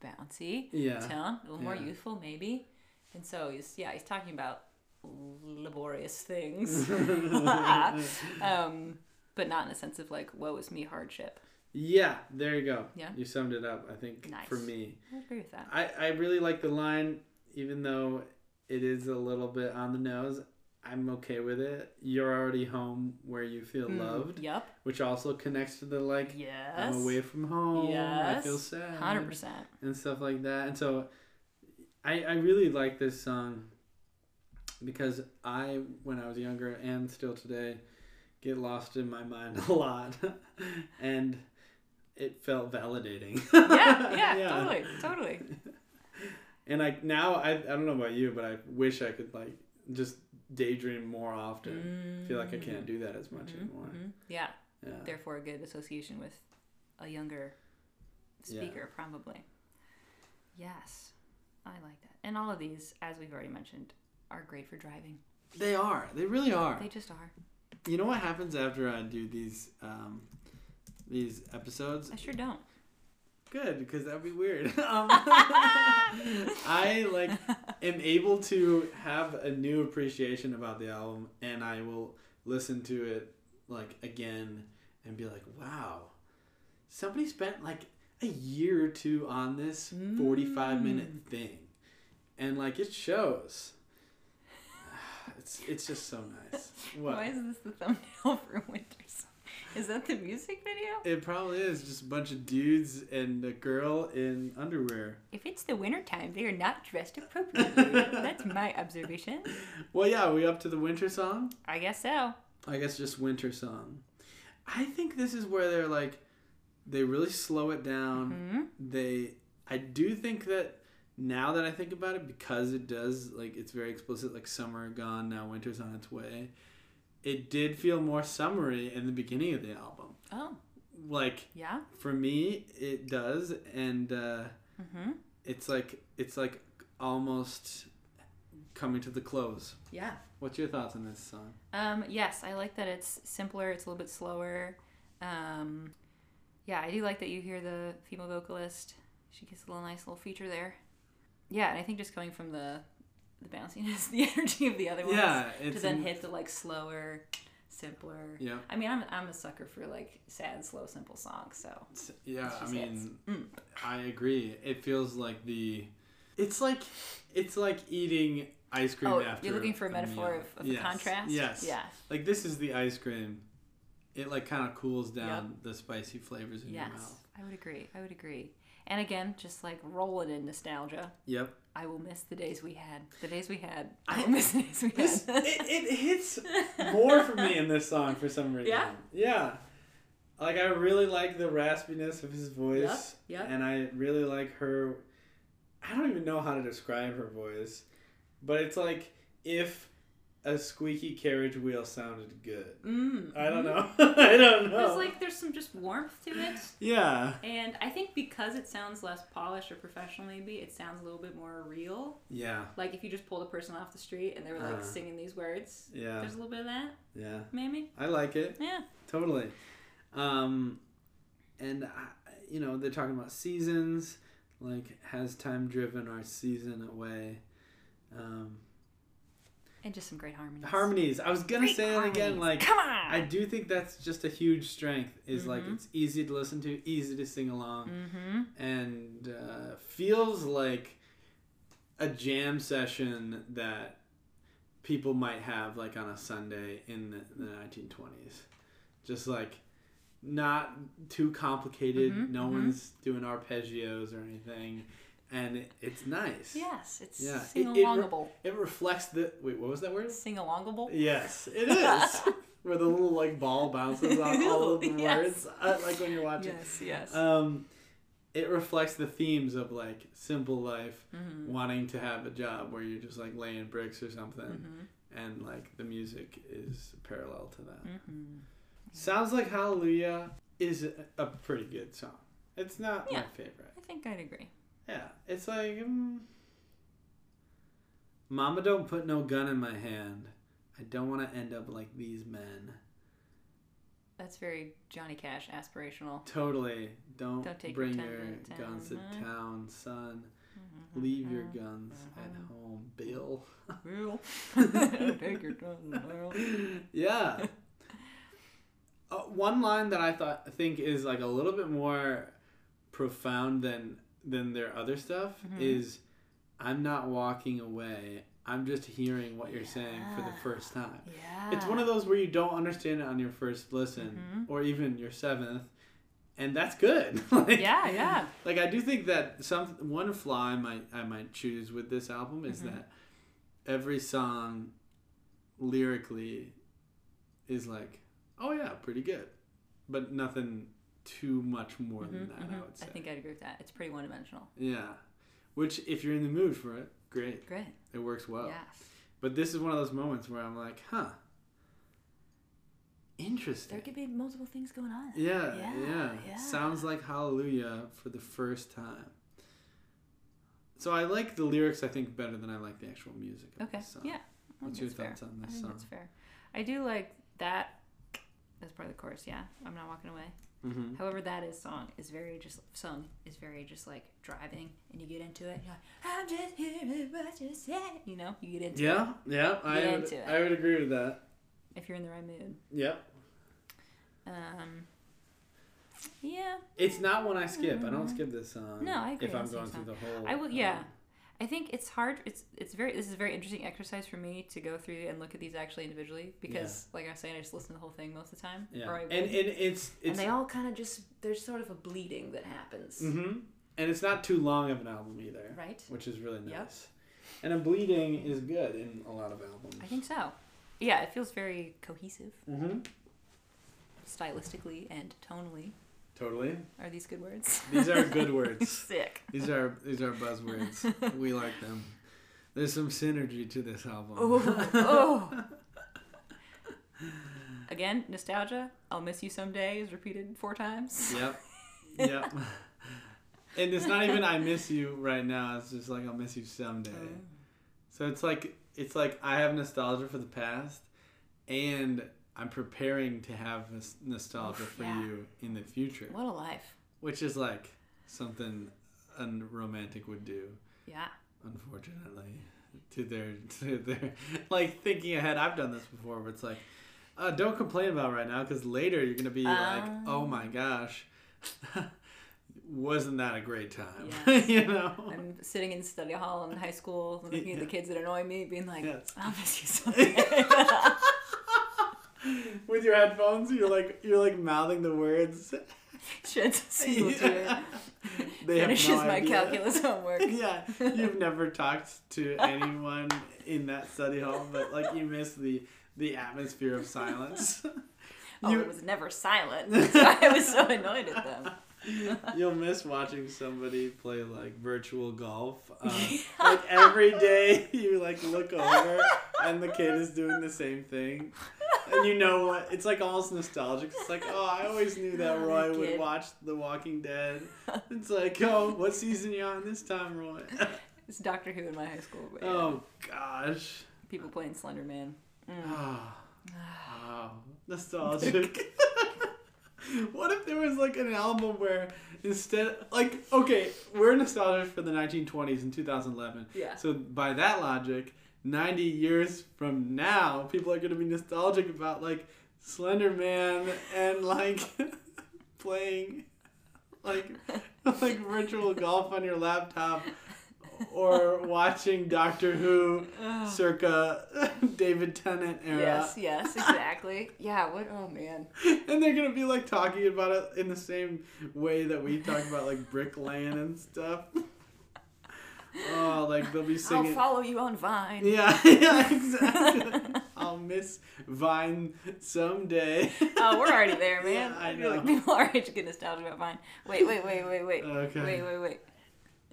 bouncy yeah tone, a little more youthful maybe. And so he's yeah he's talking about laborious things, um, but not in a sense of like woe is me hardship. yeah there you go Yeah. you summed it up i think Nice. for me I agree with that. I, I really like the line even though it is a little bit on the nose i'm okay with it you're already home where you feel Mm, loved Yep. which also connects to the like Yes. i'm away from home Yes. i feel sad Hundred percent. and stuff like that. And so I, I really like this song because I, when I was younger and still today, get lost in my mind a lot. and it felt validating. Yeah, yeah, totally, totally. And I now I, I don't know about you, but I wish I could like just daydream more often. I feel like I can't do that as much Mhm, anymore. mhm. Yeah, Yeah. therefore a good association with a younger Yeah. speaker, probably. Yes, I like that. And all of these, as we've already mentioned, are great for driving. They are. They really are. They just are. You know what happens after I do these um, these episodes? I sure don't. Good, because that'd be weird. um, I like am able to have a new appreciation about the album, and I will listen to it like again and be like, "Wow, somebody spent like a year or two on this forty-five minute Mm. thing," and like it shows. It's it's just so nice. What? Why is this the thumbnail for Winter Song? Is that the music video? It probably is just a bunch of dudes and a girl in underwear. If it's the winter time, they are not dressed appropriately. That's my observation. Well, yeah, are we up to the winter song? I guess so. I guess just winter song. I think this is where they're like, they really slow it down. hmm They, I do think that now that I think about it, because it does like it's very explicit, like summer gone now, winter's on its way. It did feel more summery in the beginning of the album. Oh, Like yeah. for me, it does, and. uh hmm it's like it's like almost coming to the close. Yeah. What's your thoughts on this song? Um, yes, I like that it's simpler. It's a little bit slower. Um, yeah, I do like that you hear the female vocalist. She gets a little nice little feature there. Yeah, and I think just coming from the the bounciness, the energy of the other ones, Yeah, to then hit the like slower, simpler. Yeah, I mean, I'm I'm a sucker for like sad, slow, simple songs. So yeah. I mean, Mm. I agree. It feels like the. It's like it's like eating ice cream oh, after. you're looking for a metaphor meal. of, of Yes, the contrast. Yes. Yeah. Like this is the ice cream. It like kind of cools down the spicy flavors in your Yes, mouth. I would agree. I would agree. And again, just like rolling in nostalgia. Yep. I will miss the days we had. The days we had. I will miss the days we This, had. it, it hits more for me in this song for some reason. Yeah? Yeah. Like I really like the raspiness of his voice. Yep, yep. And I really like her I don't even know how to describe her voice. But it's like if a squeaky carriage wheel sounded good. Mm. I don't know. I don't know. There's like there's some just warmth to it. yeah. And I think because it sounds less polished or professional, maybe it sounds a little bit more real. Yeah. Like if you just pulled a person off the street and they were like Uh. singing these words, Yeah. there's a little bit of that, Yeah. maybe. I like it. Yeah. Totally. Um, and, I, you know, they're talking about seasons. Like, has time driven our season away? Um, And just some great harmonies. harmonies. I was going to Great say it again. Like, come on. I do think that's just a huge strength. Is like Mhm. it's easy to listen to, easy to sing along, Mm-hmm. and uh, feels like a jam session that people might have like on a Sunday in the, the 1920s. Just like not too complicated. Mhm, no mhm. one's doing arpeggios or anything. And it, it's nice. Yes, it's Yeah, it- sing it alongable. It reflects the. Wait, what was that word? Sing alongable. Yes, it is. Where the little like ball bounces off all of the Yes. words, uh, like when you're watching. Yes, yes. Um, it reflects the themes of like simple life, mm-hmm. wanting to have a job where you're just like laying bricks or something, Mm-hmm. and like the music is parallel to that. Mm-hmm. Sounds like Hallelujah is a, a pretty good song. It's not my favorite. I think I'd agree. Yeah, it's like, mm, Mama, don't put no gun in my hand. I don't want to end up like these men. That's very Johnny Cash aspirational. Totally. Don't, Don't take bring your your to guns to town, son. Mm-hmm. Leave your guns at home, Bill. Real. Take your time. yeah. Uh, one line that I thought think is like a little bit more profound than than their other stuff Mhm. is, "I'm not walking away. I'm just hearing what you're saying for the first time." Yeah. It's one of those where you don't understand it on your first listen Mhm. or even your seventh, and that's good. like, Yeah, yeah. like I do think that some one flaw I might I might choose with this album is Mhm. that every song lyrically is like, oh yeah, pretty good, but nothing too much more than Mhm, that. mhm. I would say. I think I'd agree with that. It's pretty one dimensional. yeah, which if you're in the mood for it, great, Great. it works well. Yes. But this is one of those moments where I'm like, huh, Interesting. There could be multiple things going on. Yeah, Yeah, yeah, yeah. Sounds like Hallelujah for the first time. So I like the lyrics, I think, better than I like the actual music. Okay. Yeah. I What's your that's fair. thoughts on I this think song? that's fair. I do like that as part of the chorus. Yeah, I'm not walking away. Mm-hmm. However, that is song is very just sung is very just like driving, and you get into it. You're like, I'm just hearing what you say. You know, you get into it Yeah, yeah, I Get would, into it. I would agree with that. if you're in the right mood. Yep. Um, yeah, It's not one I skip. I don't skip this song. No, I agree, If I'm going skip through the whole. I will- yeah. um, I think it's hard. It's it's very. This is a very interesting exercise for me to go through and look at these actually individually because, like I was saying, I just listen to the whole thing most of the time. yeah. And, and it's and they all kind of just there's sort of a bleeding that happens, Mm-hmm. and it's not too long of an album either, right? which is really nice. Yep. And a bleeding is good in a lot of albums. I think so. Yeah, it feels very cohesive Mm-hmm. stylistically and tonally. Totally. Are these good words? These are good words. Sick. These are these are buzzwords. we like them. There's some synergy to this album. Oh, oh. Again, nostalgia. I'll miss you someday is repeated four times. Yep. Yep. and it's not even I miss you right now. It's just like I'll miss you someday. Oh. So it's like it's like I have nostalgia for the past, and I'm preparing to have this nostalgia for yeah. you in the future, What a life. which is like something a romantic would do. Yeah. unfortunately to their to their like thinking ahead i've done this before but it's like uh, don't complain about it right now because later you're gonna be like oh Um. my gosh wasn't that a great time Yes. you know I'm sitting in study hall in high school, looking at the kids that annoy me, being like, Yes. I'll miss you someday. With your headphones, you're like you're like mouthing the words. Single tear. They Finishes no my idea. calculus homework. yeah, you've never talked to anyone in that study hall, but like you miss the the atmosphere of silence. Oh, You- it was never silent. That's why I was so annoyed at them. You'll miss watching somebody play like virtual golf. Um, like every day, you like look over and the kid is doing the same thing, and you know what? It's like almost nostalgic. It's like, oh, I always knew that Oh, Roy would watch The Walking Dead. It's like, oh, what season you on this time, Roy? It's Doctor Who in my high school. Yeah, oh gosh. people playing Slender Man. Mm. Wow, nostalgic. what if there was like an album where instead, like, okay, we're nostalgic for the 1920s and 2011. Yeah. So by that logic, 90 years from now, people are gonna be nostalgic about like Slender Man and like playing like like virtual golf on your laptop or watching Doctor Who circa David Tennant era. Yes, yes, exactly. yeah, what? Oh, man. And they're gonna be like talking about it in the same way that we talk about like bricklaying and stuff. Oh, like they'll be singing. I'll follow you on Vine. Yeah, yeah, exactly. I'll miss Vine someday. Oh, we're already there, man. Yeah, I feel like know. people our age get nostalgic about Vine. Wait, wait, wait, wait, wait. Okay. Wait, wait, wait.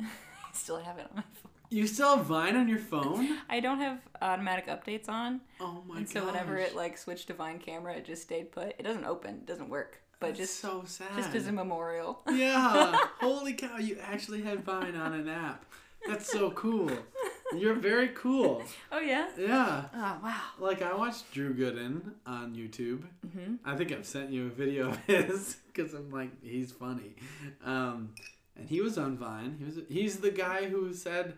I still have it on my phone. You still have Vine on your phone? I don't have automatic updates on, Oh my and god. so whenever it like switched to Vine camera, it just stayed put. It doesn't open, it doesn't work, but That's just so sad. just as a memorial. Yeah. Holy cow, you actually had Vine on an app. That's so cool. You're very cool. Oh yeah. Yeah. Oh wow. Like I watched Drew Gooden on YouTube. hmm I think I've sent you a video of his because I'm like he's funny, um, and he was on Vine. He was he's the guy who said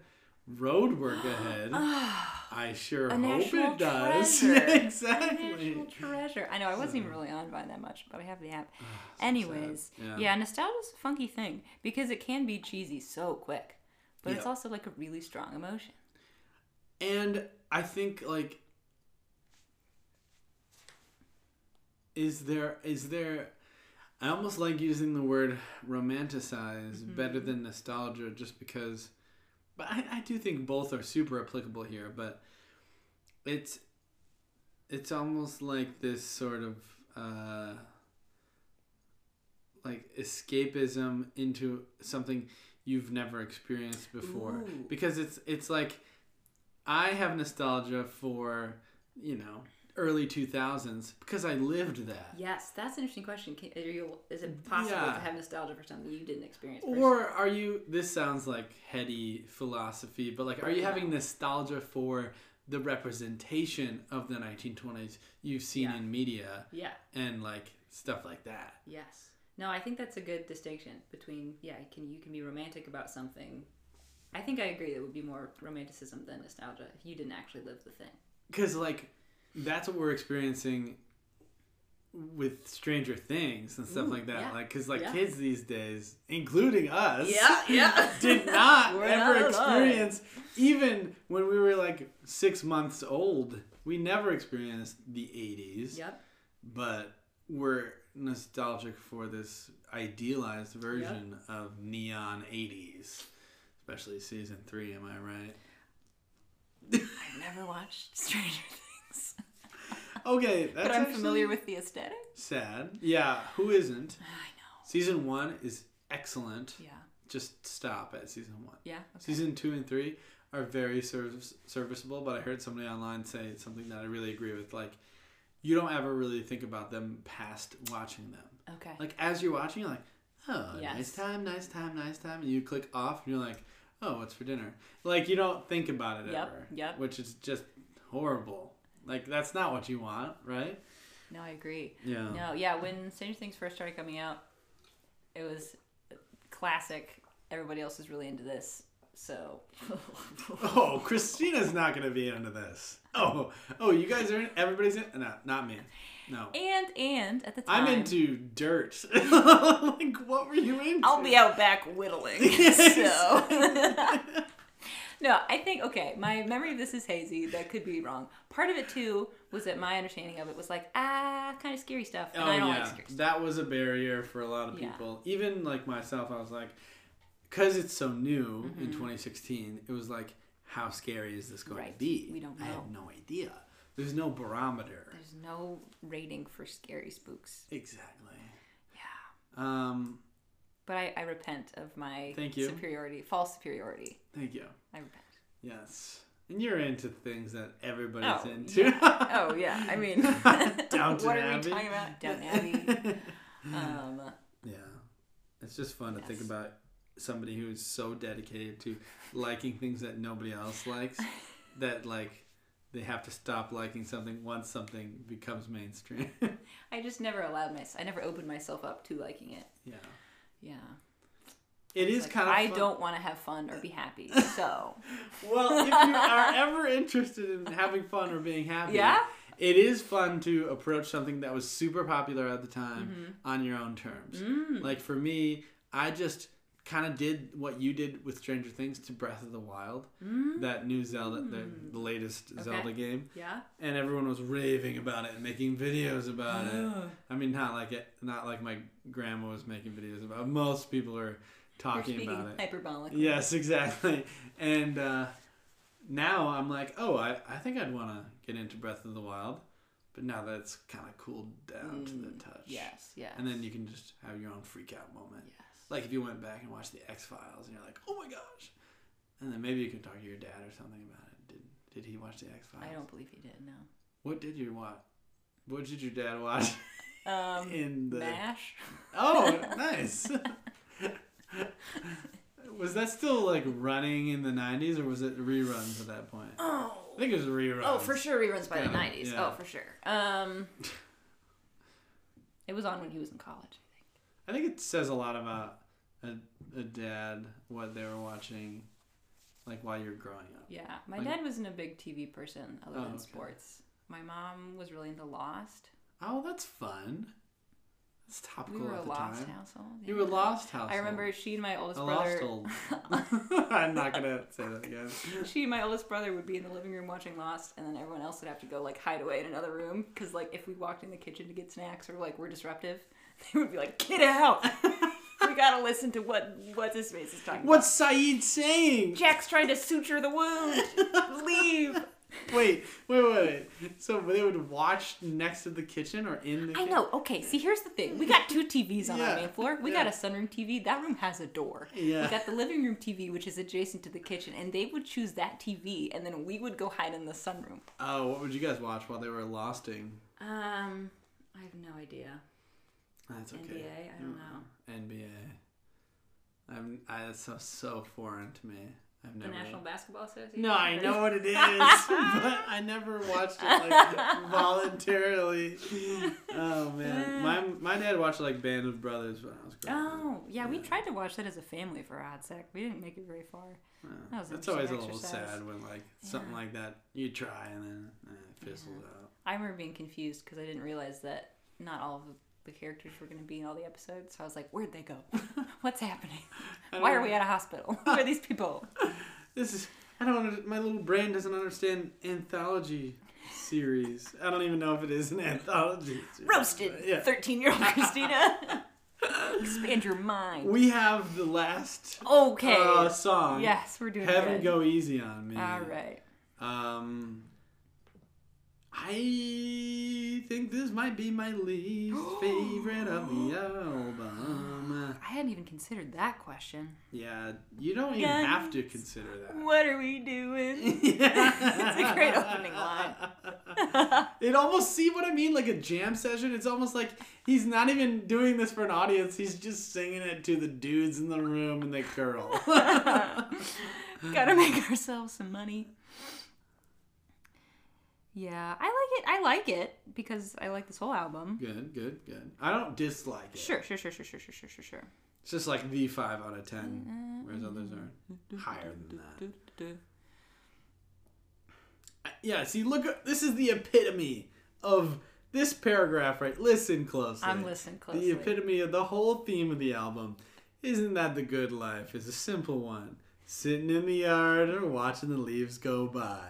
road work ahead. I sure A hope it does. Yeah, A exactly. national treasure. I know. I wasn't even really on Vine that much, but I have the app. So Anyways, sad. yeah, nostalgia's a funky thing because it can be cheesy so quick, but it's also like a really strong emotion. And I think like is there is there I almost like using the word romanticize better than nostalgia just because but I, I do think both are super applicable here, but it's it's almost like this sort of uh like escapism into something you've never experienced before Ooh. because it's it's like I have nostalgia for you know early 2000s because I lived that Yes, that's an interesting question. Can, are you, is it possible Yeah. to have nostalgia for something you didn't experience? or are you this sounds like heady philosophy but like are you having nostalgia for the representation of the 1920s you've seen Yeah. in media yeah. and like stuff like that Yes. No, I think that's a good distinction between yeah, can you can be romantic about something. I think I agree. It would be more romanticism than nostalgia if you didn't actually live the thing. because like that's what we're experiencing with stranger things and stuff Ooh, like that yeah, like because like yeah. kids these days including us Yeah, yeah. did not ever not experience even when we were like six months old we never experienced the 80s Yep. but we're nostalgic for this idealized version of neon 80s especially season three am i right I've never watched Stranger Things, okay that's but I'm familiar with the aesthetic. sad yeah who isn't I know. season one is excellent Yeah. just stop at season one Yeah. Okay. Season two and three are very service- serviceable, but I heard somebody online say something that I really agree with. Like, you don't ever really think about them past watching them. Okay. Like, as you're watching, you're like, oh, Yes. nice time, nice time, nice time. And you click off, and you're like, oh, what's for dinner? Like, you don't think about it Yep, ever. yep. Which is just horrible. Like, that's not what you want, right? No, I agree. Yeah. No, yeah. When Stranger Things first started coming out, it was classic. Everybody else is really into this, so Oh, Christina's not going to be into this. Oh, oh, you guys are in, everybody's in? No, not me. No. and and at the time I'm into dirt. like, what were you into? I'll be out back whittling. Yes. so No, I think okay. My memory of this is hazy. That could be wrong. Part of it too was that my understanding of it was like ah, kind of scary stuff, and oh I don't yeah, like scary stuff. that was a barrier for a lot of Yeah. people. Even like myself, I was like, because it's so new in Mm-hmm. 2016, it was like, how scary is this going to be? We don't know. I have no idea. There's no barometer. There's no rating for scary spooks. Exactly. Yeah, Um. but I, I repent of my Thank you. superiority, false superiority. Thank you. I repent. Yes. And you're into things that everybody's Oh, into. Oh yeah, I mean, Downton what are Abbey. we talking about? Downton Abbey. Um, Yeah. It's just fun to think about somebody who is so dedicated to liking things that nobody else likes that like they have to stop liking something once something becomes mainstream. I just never allowed myself. I never opened myself up to liking it. yeah. Yeah. It is Like, kind of I fun. don't want to have fun or be happy. So Well, if you are ever interested in having fun or being happy, Yeah? it is fun to approach something that was super popular at the time on your own terms. Mm-hmm. Mm. Like for me, I just kind of did what you did with Stranger Things to Breath of the Wild, mm. that new Zelda, the, the mm. latest Zelda game, yeah. and everyone was raving about it and making videos about it. Oh. I mean, not like it, not like my grandma was making videos about. it. Most people are talking about it. hyperbolically. Yes, exactly. And uh, now I'm like, oh, I, I think I'd want to get into Breath of the Wild, but now that's kind of cooled down to the mm. touch. Yes. Yes. And then you can just have your own freak out moment. Yes. Like if you went back and watched the X Files and you're like, oh my gosh, and then maybe you can talk to your dad or something about it. Did did he watch the X Files? I don't believe he did. No. What did you watch? What did your dad watch Um. in the? Mash. Oh, nice. was that still like running in the '90s, or was it reruns at that point? Oh. I think it was reruns. Oh, for sure, reruns by the nineties. yeah. Oh, for sure. Um. It was on when he was in college. I think. I think it says a lot about a, a dad what they were watching, like while you're growing up. Yeah, my Like- dad wasn't a big TV person other Oh, than okay. sports. My mom was really into Lost. Oh, that's fun. That's topical We were a at the Lost time. household. You yeah. were lost house. I remember she and my oldest a brother. lost old. I'm not gonna say that again. She and my oldest brother would be in the living room watching Lost, and then everyone else would have to go like hide away in another room because like if we walked in the kitchen to get snacks or like we're disruptive, they would be like, "Get out! We gotta listen to what what this face is talking What's Sayid saying? about." Jack's trying to suture the wound. Leave. Wait, wait, wait. So they would watch next to the kitchen or in the I know. Okay, see, here's the thing. We got two TVs on Yeah, our main floor. We yeah. got a sunroom TV. That room has a door. Yeah. We got the living room TV, which is adjacent to the kitchen, and they would choose that TV, and then we would go hide in the sunroom. Oh, what would you guys watch while they were losting? Um, I have no idea. That's okay. NBA? I don't know. NBA. I'm. I, that's so so foreign to me. I've The never. National Basketball Association. No, I know what it is, but I never watched it like voluntarily. Oh man, my my dad watched like Band of Brothers when I was growing up. Oh, yeah, we tried to watch that as a family for odd sec. We didn't make it very far. Yeah. That was That's always a little sad when like something like that you try and then eh, it fizzles out. I remember being confused because I didn't realize that not all of the characters were going to be in all the episodes. So I was like, where'd they go? What's happening? Why are we at a hospital? Who are these people? This is I don't under, my little brain doesn't understand anthology series. I don't even know if it is an anthology. series, Roasted, but Yeah. 13 year old Christina. Expand your mind. We have the last Okay. uh, song. yes, we're doing Heaven good. Go Easy on Me. All right. Um, I think this might be my least favorite of the album. I hadn't even considered that question. Yeah, you don't even have to consider that. What are we doing? it's a great opening line. it almost see what I mean, like a jam session. It's almost like he's not even doing this for an audience. He's just singing it to the dudes in the room and the girl. Gotta make ourselves some money. Yeah, I like it. I like it because I like this whole album. good, good, good. I don't dislike it. Sure, sure, sure, sure, sure, sure, sure, sure, sure. It's just like the five out of ten, mm-hmm. whereas others are higher than that. Yeah, see, look, this is the epitome of this paragraph, right? Listen closely. I'm listening closely. The epitome of the whole theme of the album. Isn't that the good life? Is a simple one. Sitting in the yard or watching the leaves go by.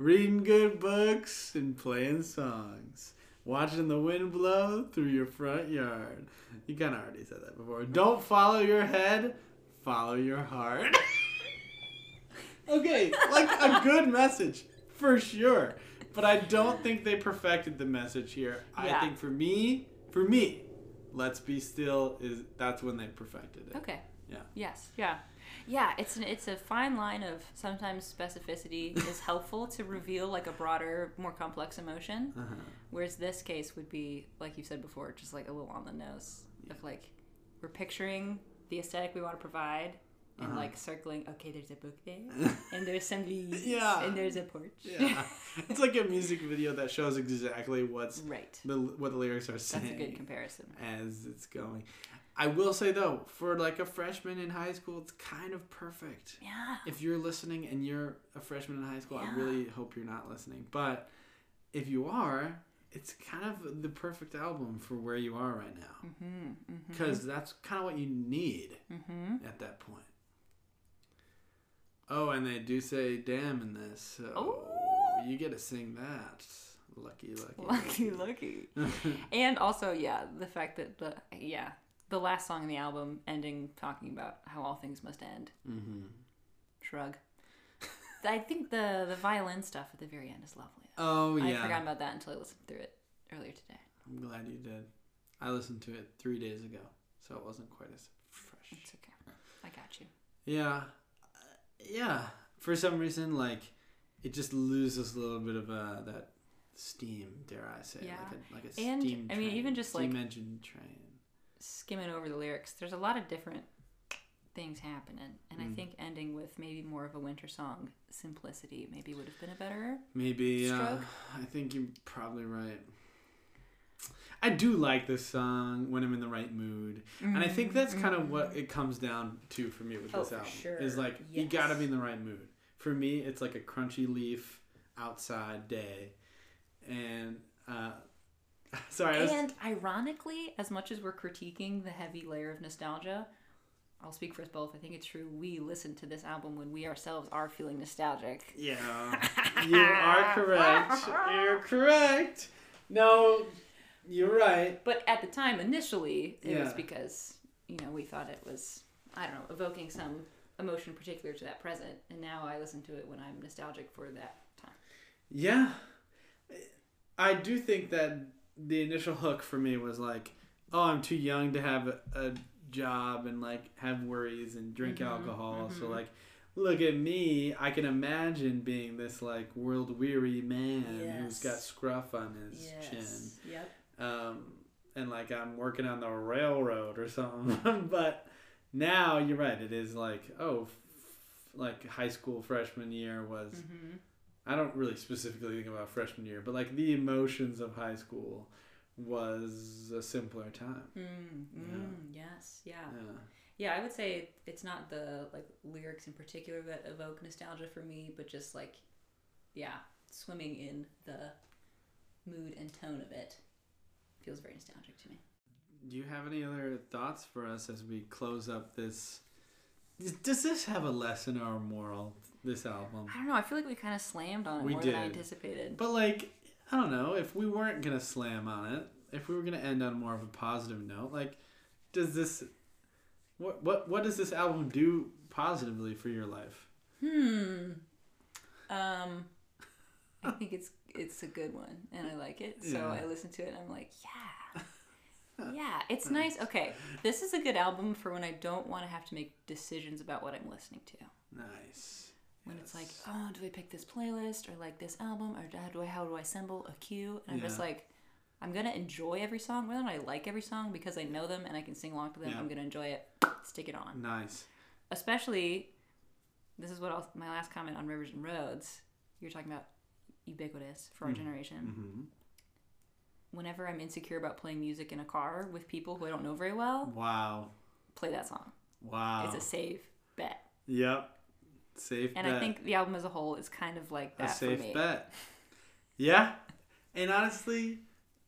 Reading good books and playing songs. Watching the wind blow through your front yard. You kind of already said that before. Don't follow your head, follow your heart. okay, like a good message, for sure. But I don't think they perfected the message here. Yeah. I think for me, for me, Let's Be Still is that's when they perfected it. Okay. Yeah. Yes. Yeah. Yeah. It's an it's a fine line of sometimes specificity is helpful to reveal like a broader, more complex emotion, Uh-huh. whereas this case would be like you said before, just like a little on the nose of like we're picturing the aesthetic we want to provide. And Uh-huh. like circling, okay, there's a book there, and there's some leaves, Yeah. and there's a porch. Yeah. it's like a music video that shows exactly what's right. the what the lyrics are saying. That's a good comparison. as it's going. I will say though, for like a freshman in high school, it's kind of perfect. Yeah. If you're listening and you're a freshman in high school, I really hope you're not listening. But if you are, it's kind of the perfect album for where you are right now. Mm-hmm. mm-hmm. Because that's kind of what you need Mm-hmm. at that point. Oh, and they do say "damn" in this, so Oh. you get to sing that. Lucky, lucky, Lucky, lucky. and also, yeah, the fact that the yeah the last song in the album ending talking about how all things must end. hmm Shrug. I think the the violin stuff at the very end is lovely. Oh yeah, I forgot about that until I listened through it earlier today. I'm glad you did. I listened to it three days ago, so it wasn't quite as fresh. It's okay. I got you. Yeah, Uh, yeah. For some reason, like it just loses a little bit of uh, that steam. Dare I say? Yeah. Like a, like a And, steam. Train, I mean, even just, steam like- steam engine train. Skimming over the lyrics, there's a lot of different things happening, and I Mm. think ending with maybe more of a winter song, simplicity, maybe would have been a better. Maybe. Uh, I think you're probably right. I do like this song when I'm in the right mood. And I think that's kind of what it comes down to for me with Mm-hmm. Oh, this album. sure. Is like you gotta be in the right mood. For me, it's like a crunchy leaf outside day, and uh, sorry, I was, And ironically, as much as we're critiquing the heavy layer of nostalgia, I'll speak for us both. I think it's true. We listen to this album when we ourselves are feeling nostalgic. yeah, you are correct. You're correct. No, you're right. But at the time, initially, it was because, you know, we thought it was, I don't know, evoking some emotion particular to that present. And now I listen to it when I'm nostalgic for that time. Yeah, I do think that the initial hook for me was like, oh, I'm too young to have a, a job and like have worries and drink Mhm, alcohol. So mhm. like, look at me. I can imagine being this like world weary man who's got scruff on his chin. Yep. Um, and like I'm working on the railroad or something. but now you're right. It is like oh, f- like high school freshman year was. Mm-hmm. I don't really specifically think about freshman year, but like the emotions of high school was a simpler time. Mm, mm, yes. Yeah. Yeah. Yeah, I would say it's not the like lyrics in particular that evoke nostalgia for me, but just like, yeah, swimming in the mood and tone of it feels very nostalgic to me. Do you have any other thoughts for us as we close up this? Does this have a lesson or a moral? This album, I don't know. I feel like we kind of slammed on it We more than I did. anticipated. but like I don't know if we weren't gonna slam on it, if we were gonna end on more of a positive note, like does this, what what what does this album do positively for your life? Hmm. Um, I think it's it's a good one, and I like it. So Yeah. I listen to it, and I'm like, yeah, yeah, it's nice. Okay, this is a good album for when I don't want to have to make decisions about what I'm listening to. Nice. When it's like, oh, do I pick this playlist or like this album, or how do I how do I assemble a queue? And I'm just like, I'm gonna enjoy every song, whether or not I like every song because I know them and I can sing along to them. Yeah. I'm gonna enjoy it. Stick it on Nice. especially this is what else, my last comment on rivers and roads you're talking about ubiquitous for our Mhm. generation hmm whenever i'm insecure about playing music in a car with people who i don't know very well Wow. play that song Wow. it's a safe bet Yep. Safe and bet. i think the album as a whole is kind of like a that safe for me bet. Yeah. And honestly,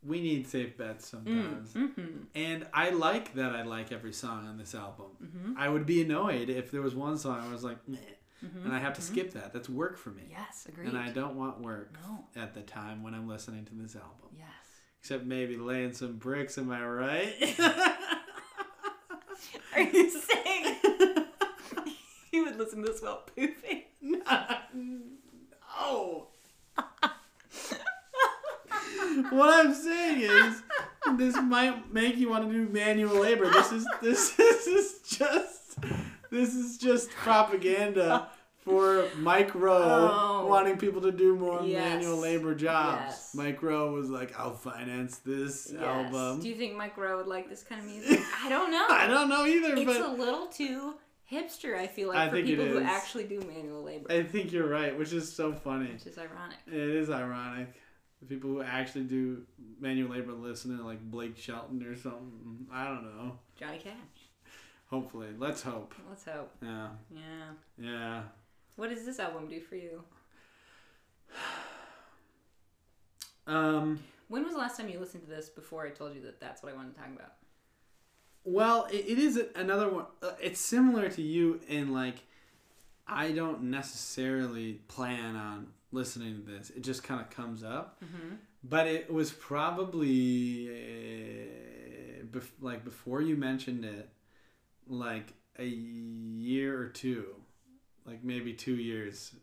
we need safe bets sometimes. Mm-hmm. And I like that I like every song on this album. Mm-hmm. I would be annoyed if there was one song I was like, Meh, Mm-hmm. and I have to skip that. That's work for me. Yes, agreed. And I don't want work No. at the time when I'm listening to this album. Yes. Except maybe laying some bricks, am I right? Are you saying listen to this while pooping? no. what I'm saying is, this might make you want to do manual labor. This is this this is just this is just propaganda for Mike Rowe Oh. wanting people to do more Yes. manual labor jobs. Yes. Mike Rowe was like, "I'll finance this album." Do you think Mike Rowe would like this kind of music? I don't know. I don't know either, It's but a little too hipster, I feel like, I for people who actually do manual labor. I think you're right, which is so funny. which is ironic. It is ironic. The people who actually do manual labor listen to like Blake Shelton or something. I don't know. Johnny Cash. Hopefully. Let's hope. Let's hope. Yeah. Yeah. Yeah. What does this album do for you? Um When was the last time you listened to this before I told you that that's what I wanted to talk about? Well, it, it is another one. uh, It's similar to you in like I don't necessarily plan on listening to this. It just kind of comes up. Mm-hmm. But it was probably uh, bef- like before you mentioned it, like a year or two, like maybe two years.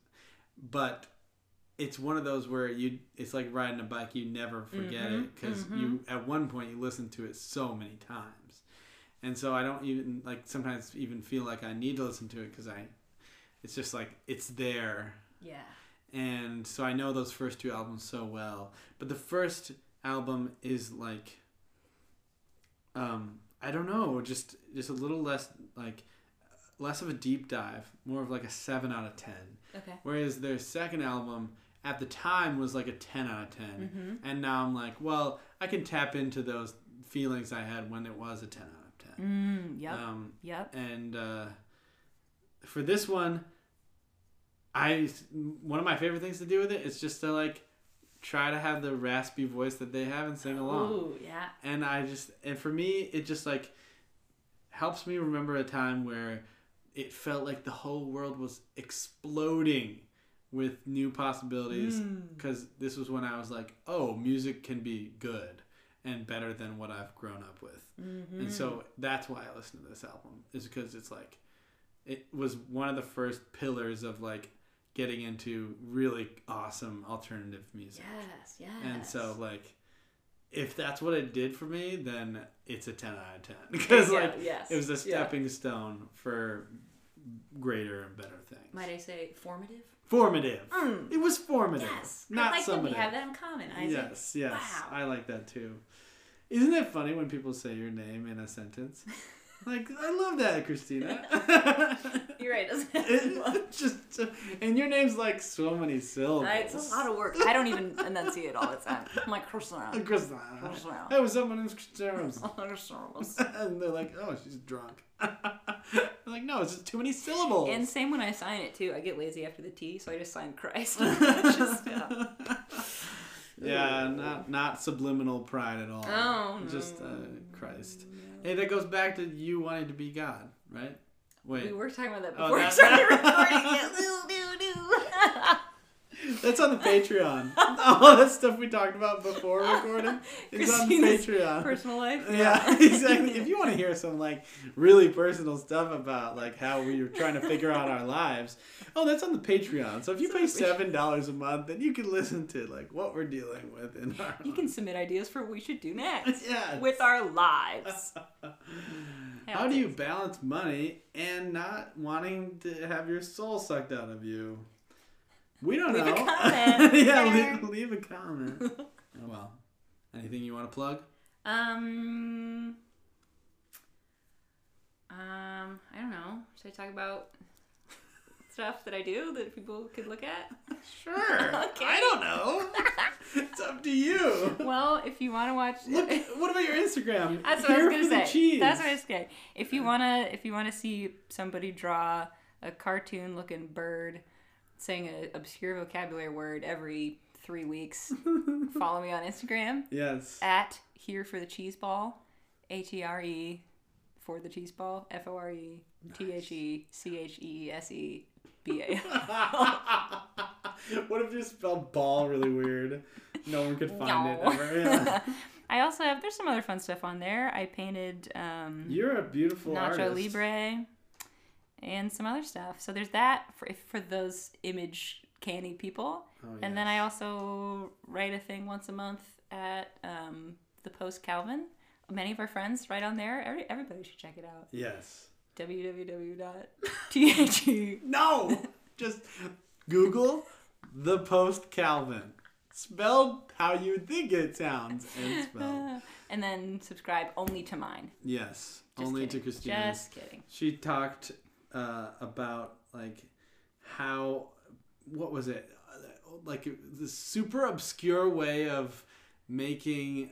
But it's one of those where you it's like riding a bike you never forget Mhm, it because mhm. you at one point you listen to it so many times and so i don't even like sometimes even feel like i need to listen to it because i it's just like it's there Yeah. and so I know those first two albums so well. But the first album is like, um, I don't know, just just a little less like, less of a deep dive, more of like a seven out of ten. Okay. Whereas their second album at the time was like a ten out of 10 Mm-hmm. and now I'm like, well, I can tap into those feelings I had when it was a ten out. Mm, yep. Um, yep. and uh, for this one, I one of my favorite things to do with it is just to like try to have the raspy voice that they have and sing along. Ooh, yeah. And I just and for me, it just like helps me remember a time where it felt like the whole world was exploding with new possibilities Mm. because this was when I was like, oh, music can be good and better than what I've grown up with. Mm-hmm. And so that's why I listen to this album is because it's like it was one of the first pillars of like getting into really awesome alternative music. Yes, yes. And so like if that's what it did for me, then it's a 10 out of 10 because Yeah, like yes. it was a Yeah. stepping stone for greater and better things. Might I say formative? Formative. Mm. It was formative. Yes. Not I like that we summative. have that in common, Isaac. Yes, yes. Wow. I like that too. Isn't it funny when people say your name in a sentence? like, I love that, Christina. You're right. Doesn't It just and your name's like so many syllables. It's a lot of work. I don't even enunciate all the time. I'm like, Christina. Christina. Christina. Hey, what's up? My name's Christina. And they're like, oh, she's drunk. I'm like, no, it's just too many syllables. And same when I sign it too. I get lazy after the T, so I just sign Christ. Just, yeah. yeah, not not subliminal pride at all. Oh, just no. uh, Christ. Hey, that goes back to you wanting to be God, right? Wait, We were talking about that Oh, before we that- started recording. that's on the Patreon. All that stuff we talked about before recording is on the Patreon. Personal life. Yeah, exactly. If you want to hear some like really personal stuff about like how we were trying to figure out our lives, oh, that's on the Patreon. So if you pay seven dollars a month, then you can listen to like what we're dealing with in our. You can submit ideas for what we should do next Yeah. with our lives. How do you balance money and not wanting to have your soul sucked out of you? We don't Leave a know. comment. yeah, leave, leave a comment. oh, well, anything you want to plug? Um. Um. I don't know. Should I talk about stuff that I do that people could look at? Sure. Okay. I don't know. it's up to you. Well, if you want to watch, Look, what about your Instagram? that's what I was gonna say. cheese. That's what I was gonna. If you wanna, if you wanna see somebody draw a cartoon-looking bird saying an obscure vocabulary word every three weeks. Follow me on Instagram Yes. at here for the cheese ball, H E R E for the cheese ball, F O R E T H E C H E S E B A. what if you spelled ball really weird? No one could find it ever. Yeah. I also have there's some other fun stuff on there. I painted um, You're a beautiful Nacho artist. Libre and some other stuff. So there's that for for those image candy people. Oh, And then. I also write a thing once a month at um, the Post Calvin. Many of our friends write on there. Every, everybody should check it out. Yes. www.the No! Just Google the post Calvin. Spelled how you think it sounds and spelled. and then subscribe only to mine. Yes. Just only kidding. to Christina. Just kidding. She talked uh, about like how what was it like the super obscure way of making.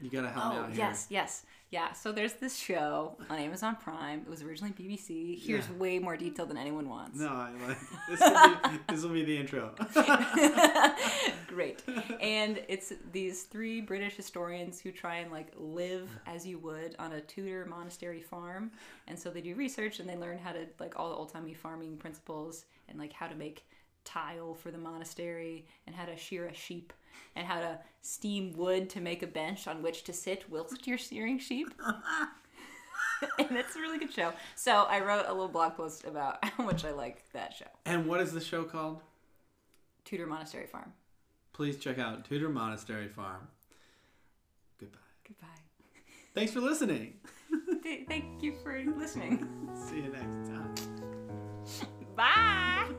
You gotta help me Oh out here. yes, yes, yeah. So there's this show on Amazon Prime. It was originally BBC. Here's Yeah. way more detail than anyone wants. No, I like this. Will be, this will be the intro. Great. And it's these three British historians who try and like live as you would on a Tudor monastery farm. And so they do research and they learn how to like all the old timey farming principles and like how to make tile for the monastery and how to shear a sheep and how to steam wood to make a bench on which to sit whilst you're shearing sheep. and it's a really good show. So I wrote a little blog post about how much I like that show. and what is the show called? Tudor Monastery Farm. Please check out Tudor Monastery Farm. Goodbye. Goodbye. Thanks for listening. Thank you for listening. See you next time. Bye.